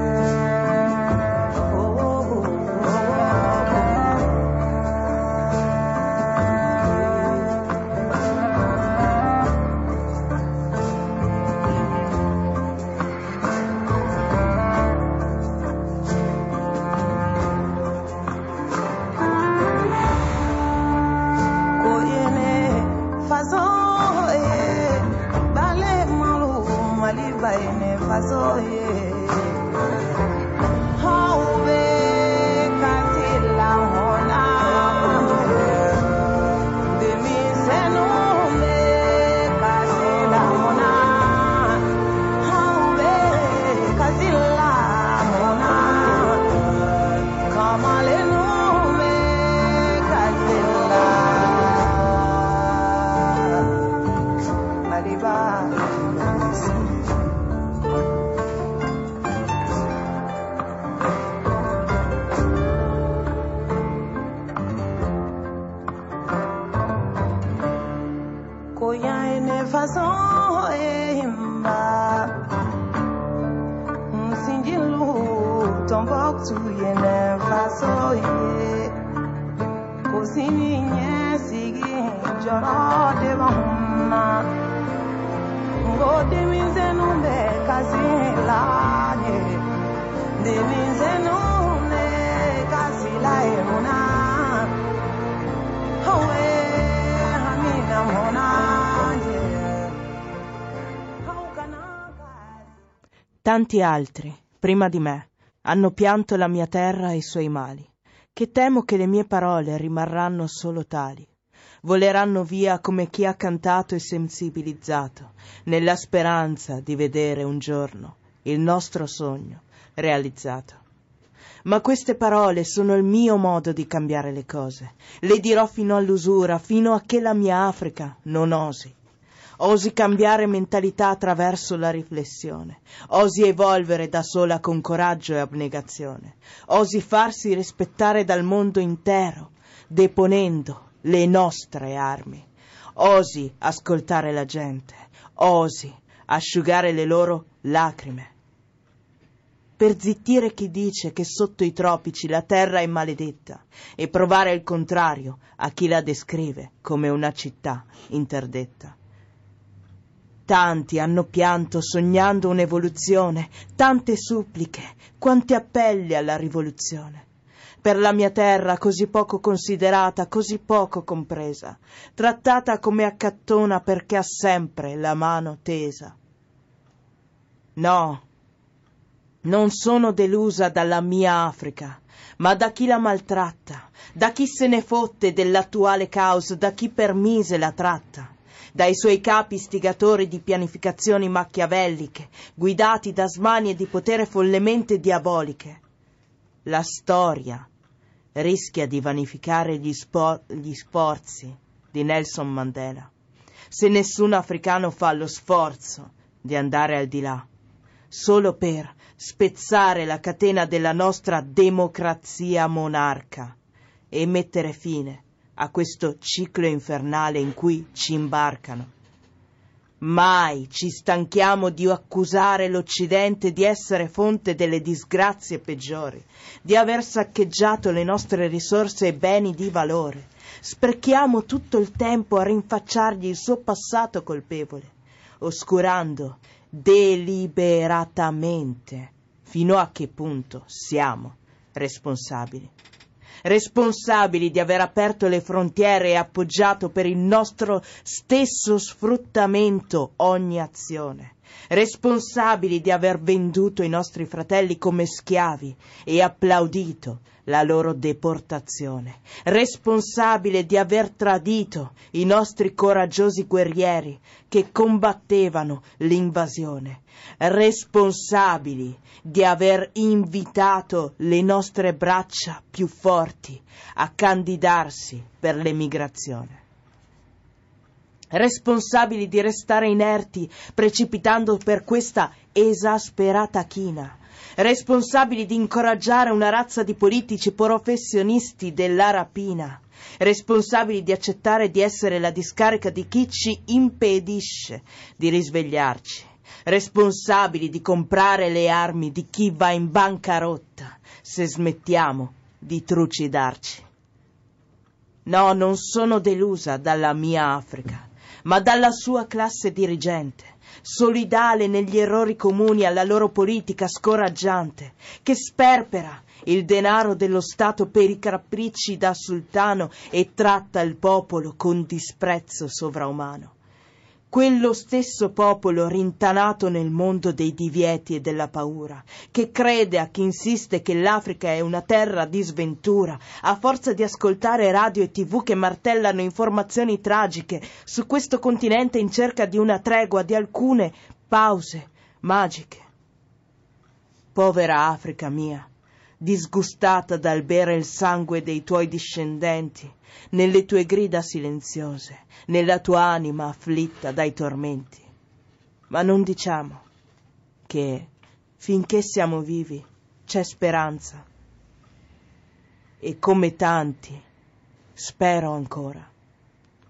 Tanti altri, prima di me, hanno pianto la mia terra e i suoi mali, che temo che le mie parole rimarranno solo tali. Voleranno via come chi ha cantato e sensibilizzato, nella speranza di vedere un giorno il nostro sogno realizzato. Ma queste parole sono il mio modo di cambiare le cose. Le dirò fino all'usura, fino a che la mia Africa non osi. Osi cambiare mentalità attraverso la riflessione, osi evolvere da sola con coraggio e abnegazione, osi farsi rispettare dal mondo intero, deponendo le nostre armi, osi ascoltare la gente, osi asciugare le loro lacrime. Per zittire chi dice che sotto i tropici la terra è maledetta e provare il contrario a chi la descrive come una città interdetta. Tanti hanno pianto sognando un'evoluzione, tante suppliche, quanti appelli alla rivoluzione. Per la mia terra così poco considerata, così poco compresa, trattata come accattona perché ha sempre la mano tesa. No, non sono delusa dalla mia Africa, ma da chi la maltratta, da chi se ne fotte dell'attuale caos, da chi permise la tratta dai suoi capi istigatori di pianificazioni macchiavelliche, guidati da smanie di potere follemente diaboliche. La storia rischia di vanificare gli, spo- gli sforzi di Nelson Mandela, se nessun africano fa lo sforzo di andare al di là, solo per spezzare la catena della nostra democrazia monarca e mettere fine a questo ciclo infernale in cui ci imbarcano. Mai ci stanchiamo di accusare l'Occidente di essere fonte delle disgrazie peggiori, di aver saccheggiato le nostre risorse e beni di valore. Sprechiamo tutto il tempo a rinfacciargli il suo passato colpevole, oscurando deliberatamente fino a che punto siamo responsabili responsabili di aver aperto le frontiere e appoggiato per il nostro stesso sfruttamento ogni azione, responsabili di aver venduto i nostri fratelli come schiavi e applaudito la loro deportazione, responsabile di aver tradito i nostri coraggiosi guerrieri che combattevano l'invasione, responsabili di aver invitato le nostre braccia più forti a candidarsi per l'emigrazione. Responsabili di restare inerti precipitando per questa esasperata china, responsabili di incoraggiare una razza di politici professionisti della rapina, responsabili di accettare di essere la discarica di chi ci impedisce di risvegliarci, responsabili di comprare le armi di chi va in bancarotta se smettiamo di trucidarci. No, non sono delusa dalla mia Africa, ma dalla sua classe dirigente, solidale negli errori comuni alla loro politica scoraggiante, che sperpera il denaro dello Stato per i capricci da sultano e tratta il popolo con disprezzo sovraumano. Quello stesso popolo rintanato nel mondo dei divieti e della paura, che crede a chi insiste che l'Africa è una terra di sventura, a forza di ascoltare radio e tv che martellano informazioni tragiche su questo continente in cerca di una tregua, di alcune pause magiche. Povera Africa mia, disgustata dal bere il sangue dei tuoi discendenti, nelle tue grida silenziose, nella tua anima afflitta dai tormenti. Ma non diciamo che finché siamo vivi c'è speranza. E come tanti spero ancora.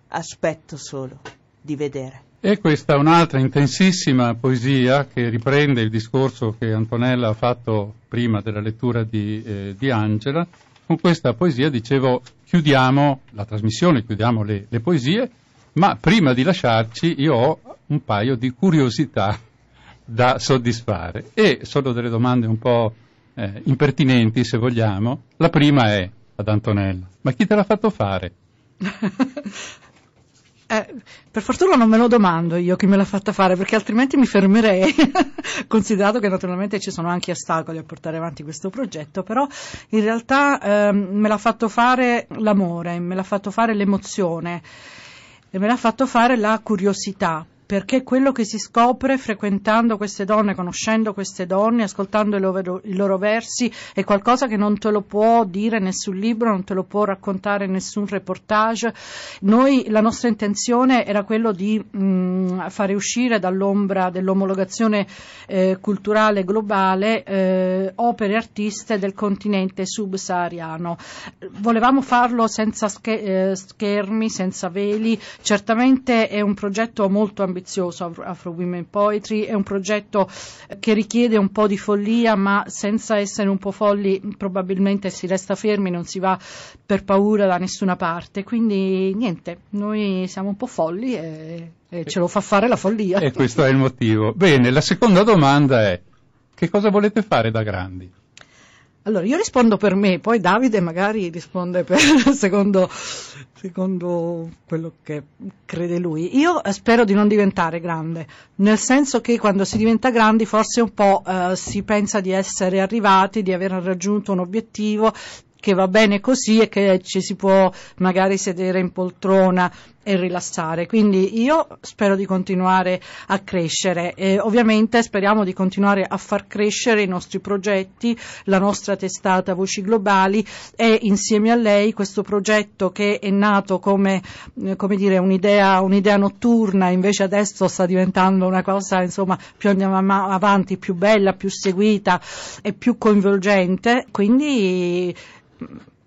Aspetto solo di vedere. E questa è un'altra intensissima poesia che riprende il discorso che Antonella ha fatto prima della lettura di, eh, di Angela. Con questa poesia, dicevo, chiudiamo la trasmissione, chiudiamo le, le poesie, ma prima di lasciarci io ho un paio di curiosità da soddisfare e sono delle domande un po' eh, impertinenti se vogliamo. La prima è ad Antonella, ma chi te l'ha fatto fare? Eh, per fortuna non me lo domando io chi me l'ha fatta fare, perché altrimenti mi fermerei, considerato che naturalmente ci sono anche ostacoli a portare avanti questo progetto, però in realtà ehm, me l'ha fatto fare l'amore, me l'ha fatto fare l'emozione e me l'ha fatto fare la curiosità. Perché quello che si scopre frequentando queste donne, conoscendo queste donne, ascoltando i loro, i loro versi, è qualcosa che non te lo può dire nessun libro, non te lo può raccontare nessun reportage. Noi, la nostra intenzione era quello di mh, fare uscire dall'ombra dell'omologazione eh, culturale globale eh, opere artiste del continente subsahariano. Volevamo farlo senza eh, schermi, senza veli. Certamente è un progetto molto ambizioso Afro, Afro Women Poetry, è un progetto che richiede un po' di follia, ma senza essere un po' folli probabilmente si resta fermi, non si va per paura da nessuna parte. Quindi niente, noi siamo un po' folli e, e ce lo fa fare la follia. E questo è il motivo. Bene, la seconda domanda è che cosa volete fare da grandi? Allora, io rispondo per me, poi Davide magari risponde per secondo, secondo quello che crede lui. Io spero di non diventare grande, nel senso che quando si diventa grandi forse un po' eh, si pensa di essere arrivati, di aver raggiunto un obiettivo che va bene così e che ci si può magari sedere in poltrona e rilassare. Quindi io spero di continuare a crescere e ovviamente speriamo di continuare a far crescere i nostri progetti, la nostra testata Voci Globali e insieme a lei questo progetto che è nato come, come dire, un'idea, un'idea notturna, invece adesso sta diventando una cosa insomma più andiamo avanti, più bella, più seguita e più coinvolgente. Quindi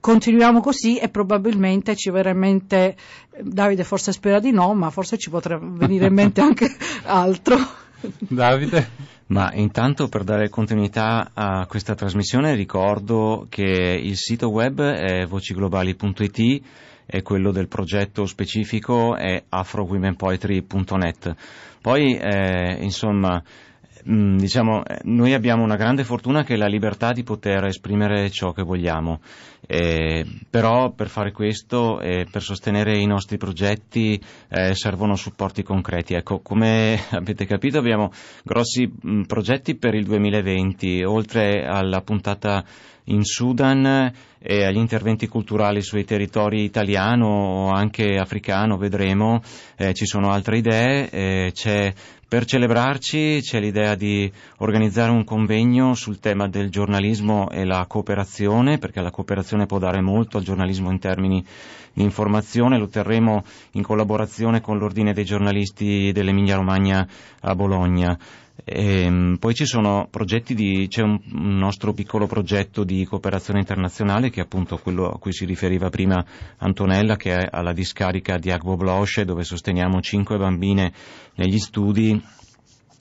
continuiamo così e probabilmente ci verrà in mente, Davide forse spera di no, ma forse ci potrà venire in mente anche altro. Davide? Ma intanto per dare continuità a questa trasmissione ricordo che il sito web è vociglobali.it e quello del progetto specifico è afrowomenpoetry.net. Poi eh, insomma Mm, diciamo, eh, noi abbiamo una grande fortuna che è la libertà di poter esprimere ciò che vogliamo, eh, però per fare questo e eh, per sostenere i nostri progetti eh, servono supporti concreti. Ecco, come avete capito abbiamo grossi mh, mm, progetti per il 2020, oltre alla puntata in Sudan e agli interventi culturali sui territori italiano o anche africano, vedremo, eh, ci sono altre idee, eh, c'è per celebrarci c'è l'idea di organizzare un convegno sul tema del giornalismo e la cooperazione, perché la cooperazione può dare molto al giornalismo in termini di informazione, lo terremo in collaborazione con l'Ordine dei giornalisti dell'Emilia Romagna a Bologna. E, ehm, poi ci sono progetti di, c'è un, nostro piccolo progetto di cooperazione internazionale che è appunto quello a cui si riferiva prima Antonella che è alla discarica di Agbo Bloche dove sosteniamo cinque bambine negli studi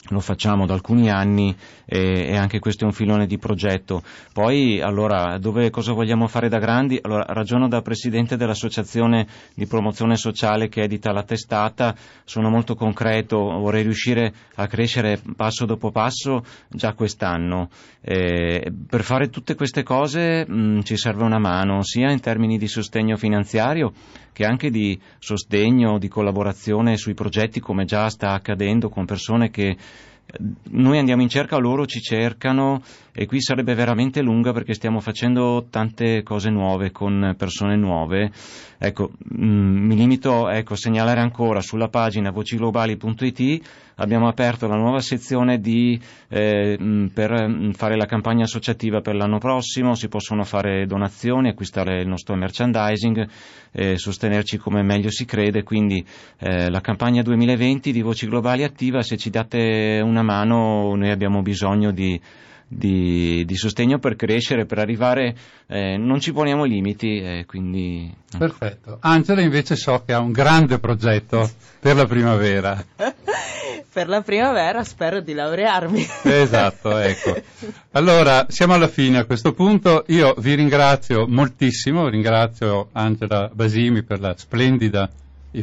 lo facciamo da alcuni anni e, e, anche questo è un filone di progetto. Poi, allora, dove, cosa vogliamo fare da grandi? Allora, ragiono da presidente dell'associazione di promozione sociale che edita la testata, sono molto concreto, vorrei riuscire a crescere passo dopo passo già quest'anno. Eh, per fare tutte queste cose mh, ci serve una mano, sia in termini di sostegno finanziario che anche di sostegno, di collaborazione sui progetti come già sta accadendo con persone che noi andiamo in cerca, loro ci cercano e qui sarebbe veramente lunga perché stiamo facendo tante cose nuove con persone nuove. Ecco, mh, mm, mi limito ecco, a segnalare ancora sulla pagina vociglobali.it abbiamo aperto la nuova sezione di, eh, mm, per mm, fare la campagna associativa per l'anno prossimo, si possono fare donazioni, acquistare il nostro merchandising, eh, sostenerci come meglio si crede, quindi eh, la campagna 2020 di Voci Globali attiva, se ci date una mano noi abbiamo bisogno di di, di sostegno per crescere, per arrivare, eh, non ci poniamo limiti, eh, quindi... Perfetto. Angela invece so che ha un grande progetto per la primavera. Per la primavera spero di laurearmi. Esatto, ecco. Allora, siamo alla fine a questo punto. Io vi ringrazio moltissimo, ringrazio Angela Basimi per splendida,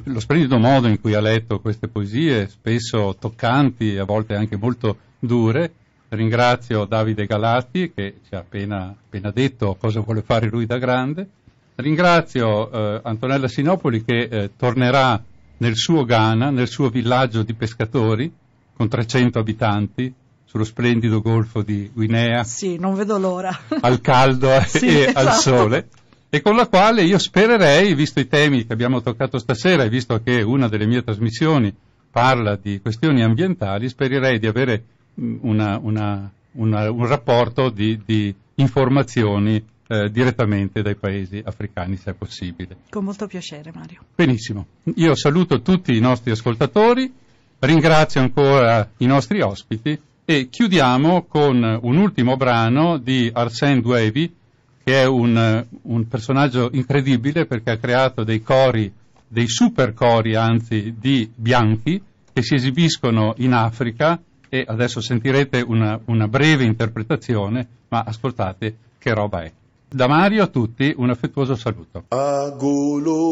lo splendido modo in cui ha letto queste poesie, spesso toccanti, a volte anche molto dure. Ringrazio Davide Galati che ci ha appena, appena detto cosa vuole fare lui da grande. Ringrazio eh, Antonella Sinopoli che eh, tornerà nel suo Ghana, nel suo villaggio di pescatori, con 300 abitanti, sullo splendido golfo di Guinea, Sì, non vedo l'ora. al caldo Sì, e al esatto. sole, e con la quale io spererei, visto i temi che abbiamo toccato stasera e visto che una delle mie trasmissioni parla di questioni ambientali, spererei di avere mh, una- una- una- un rapporto di, di informazioni eh, direttamente dai paesi africani, se è possibile. Con molto piacere, Mario. Benissimo, io saluto tutti i nostri ascoltatori, ringrazio ancora i nostri ospiti e chiudiamo con un ultimo brano di Arsène Duevi, che è un, un personaggio incredibile perché ha creato dei cori, dei super cori anzi, di bianchi che si esibiscono in Africa e adesso sentirete una, una breve interpretazione, ma ascoltate che roba è. Da Mario a tutti un affettuoso saluto. agolo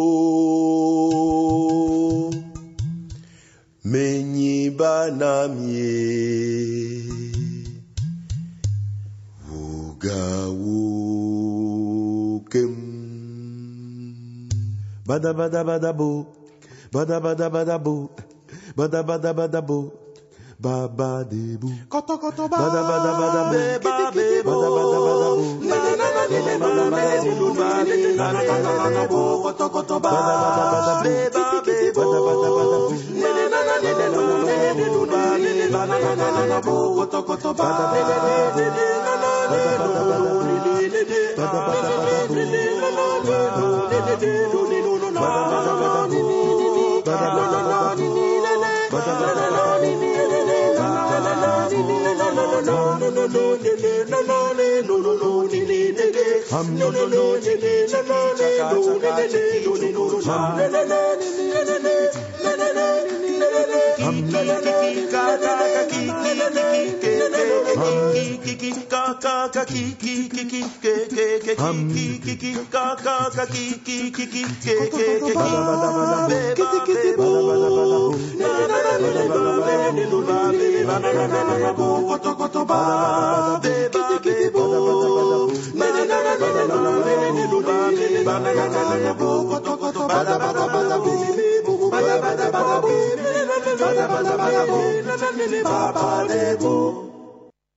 menyiba namye ugawukem bada bada bada bo bada bada bada bo bada bada bada bo baba de bu koto koto ba bada bada bada bo bada bada bada bo na na na na na na na lu ba le na na na na na bo koto koto ba bada bada bada bo bada bada bada bo na na na na na na na lu ba le na na na na na bo koto koto ba bada bada bada bo na na na na na bada bada bada bo Bada Thank bada bada bo,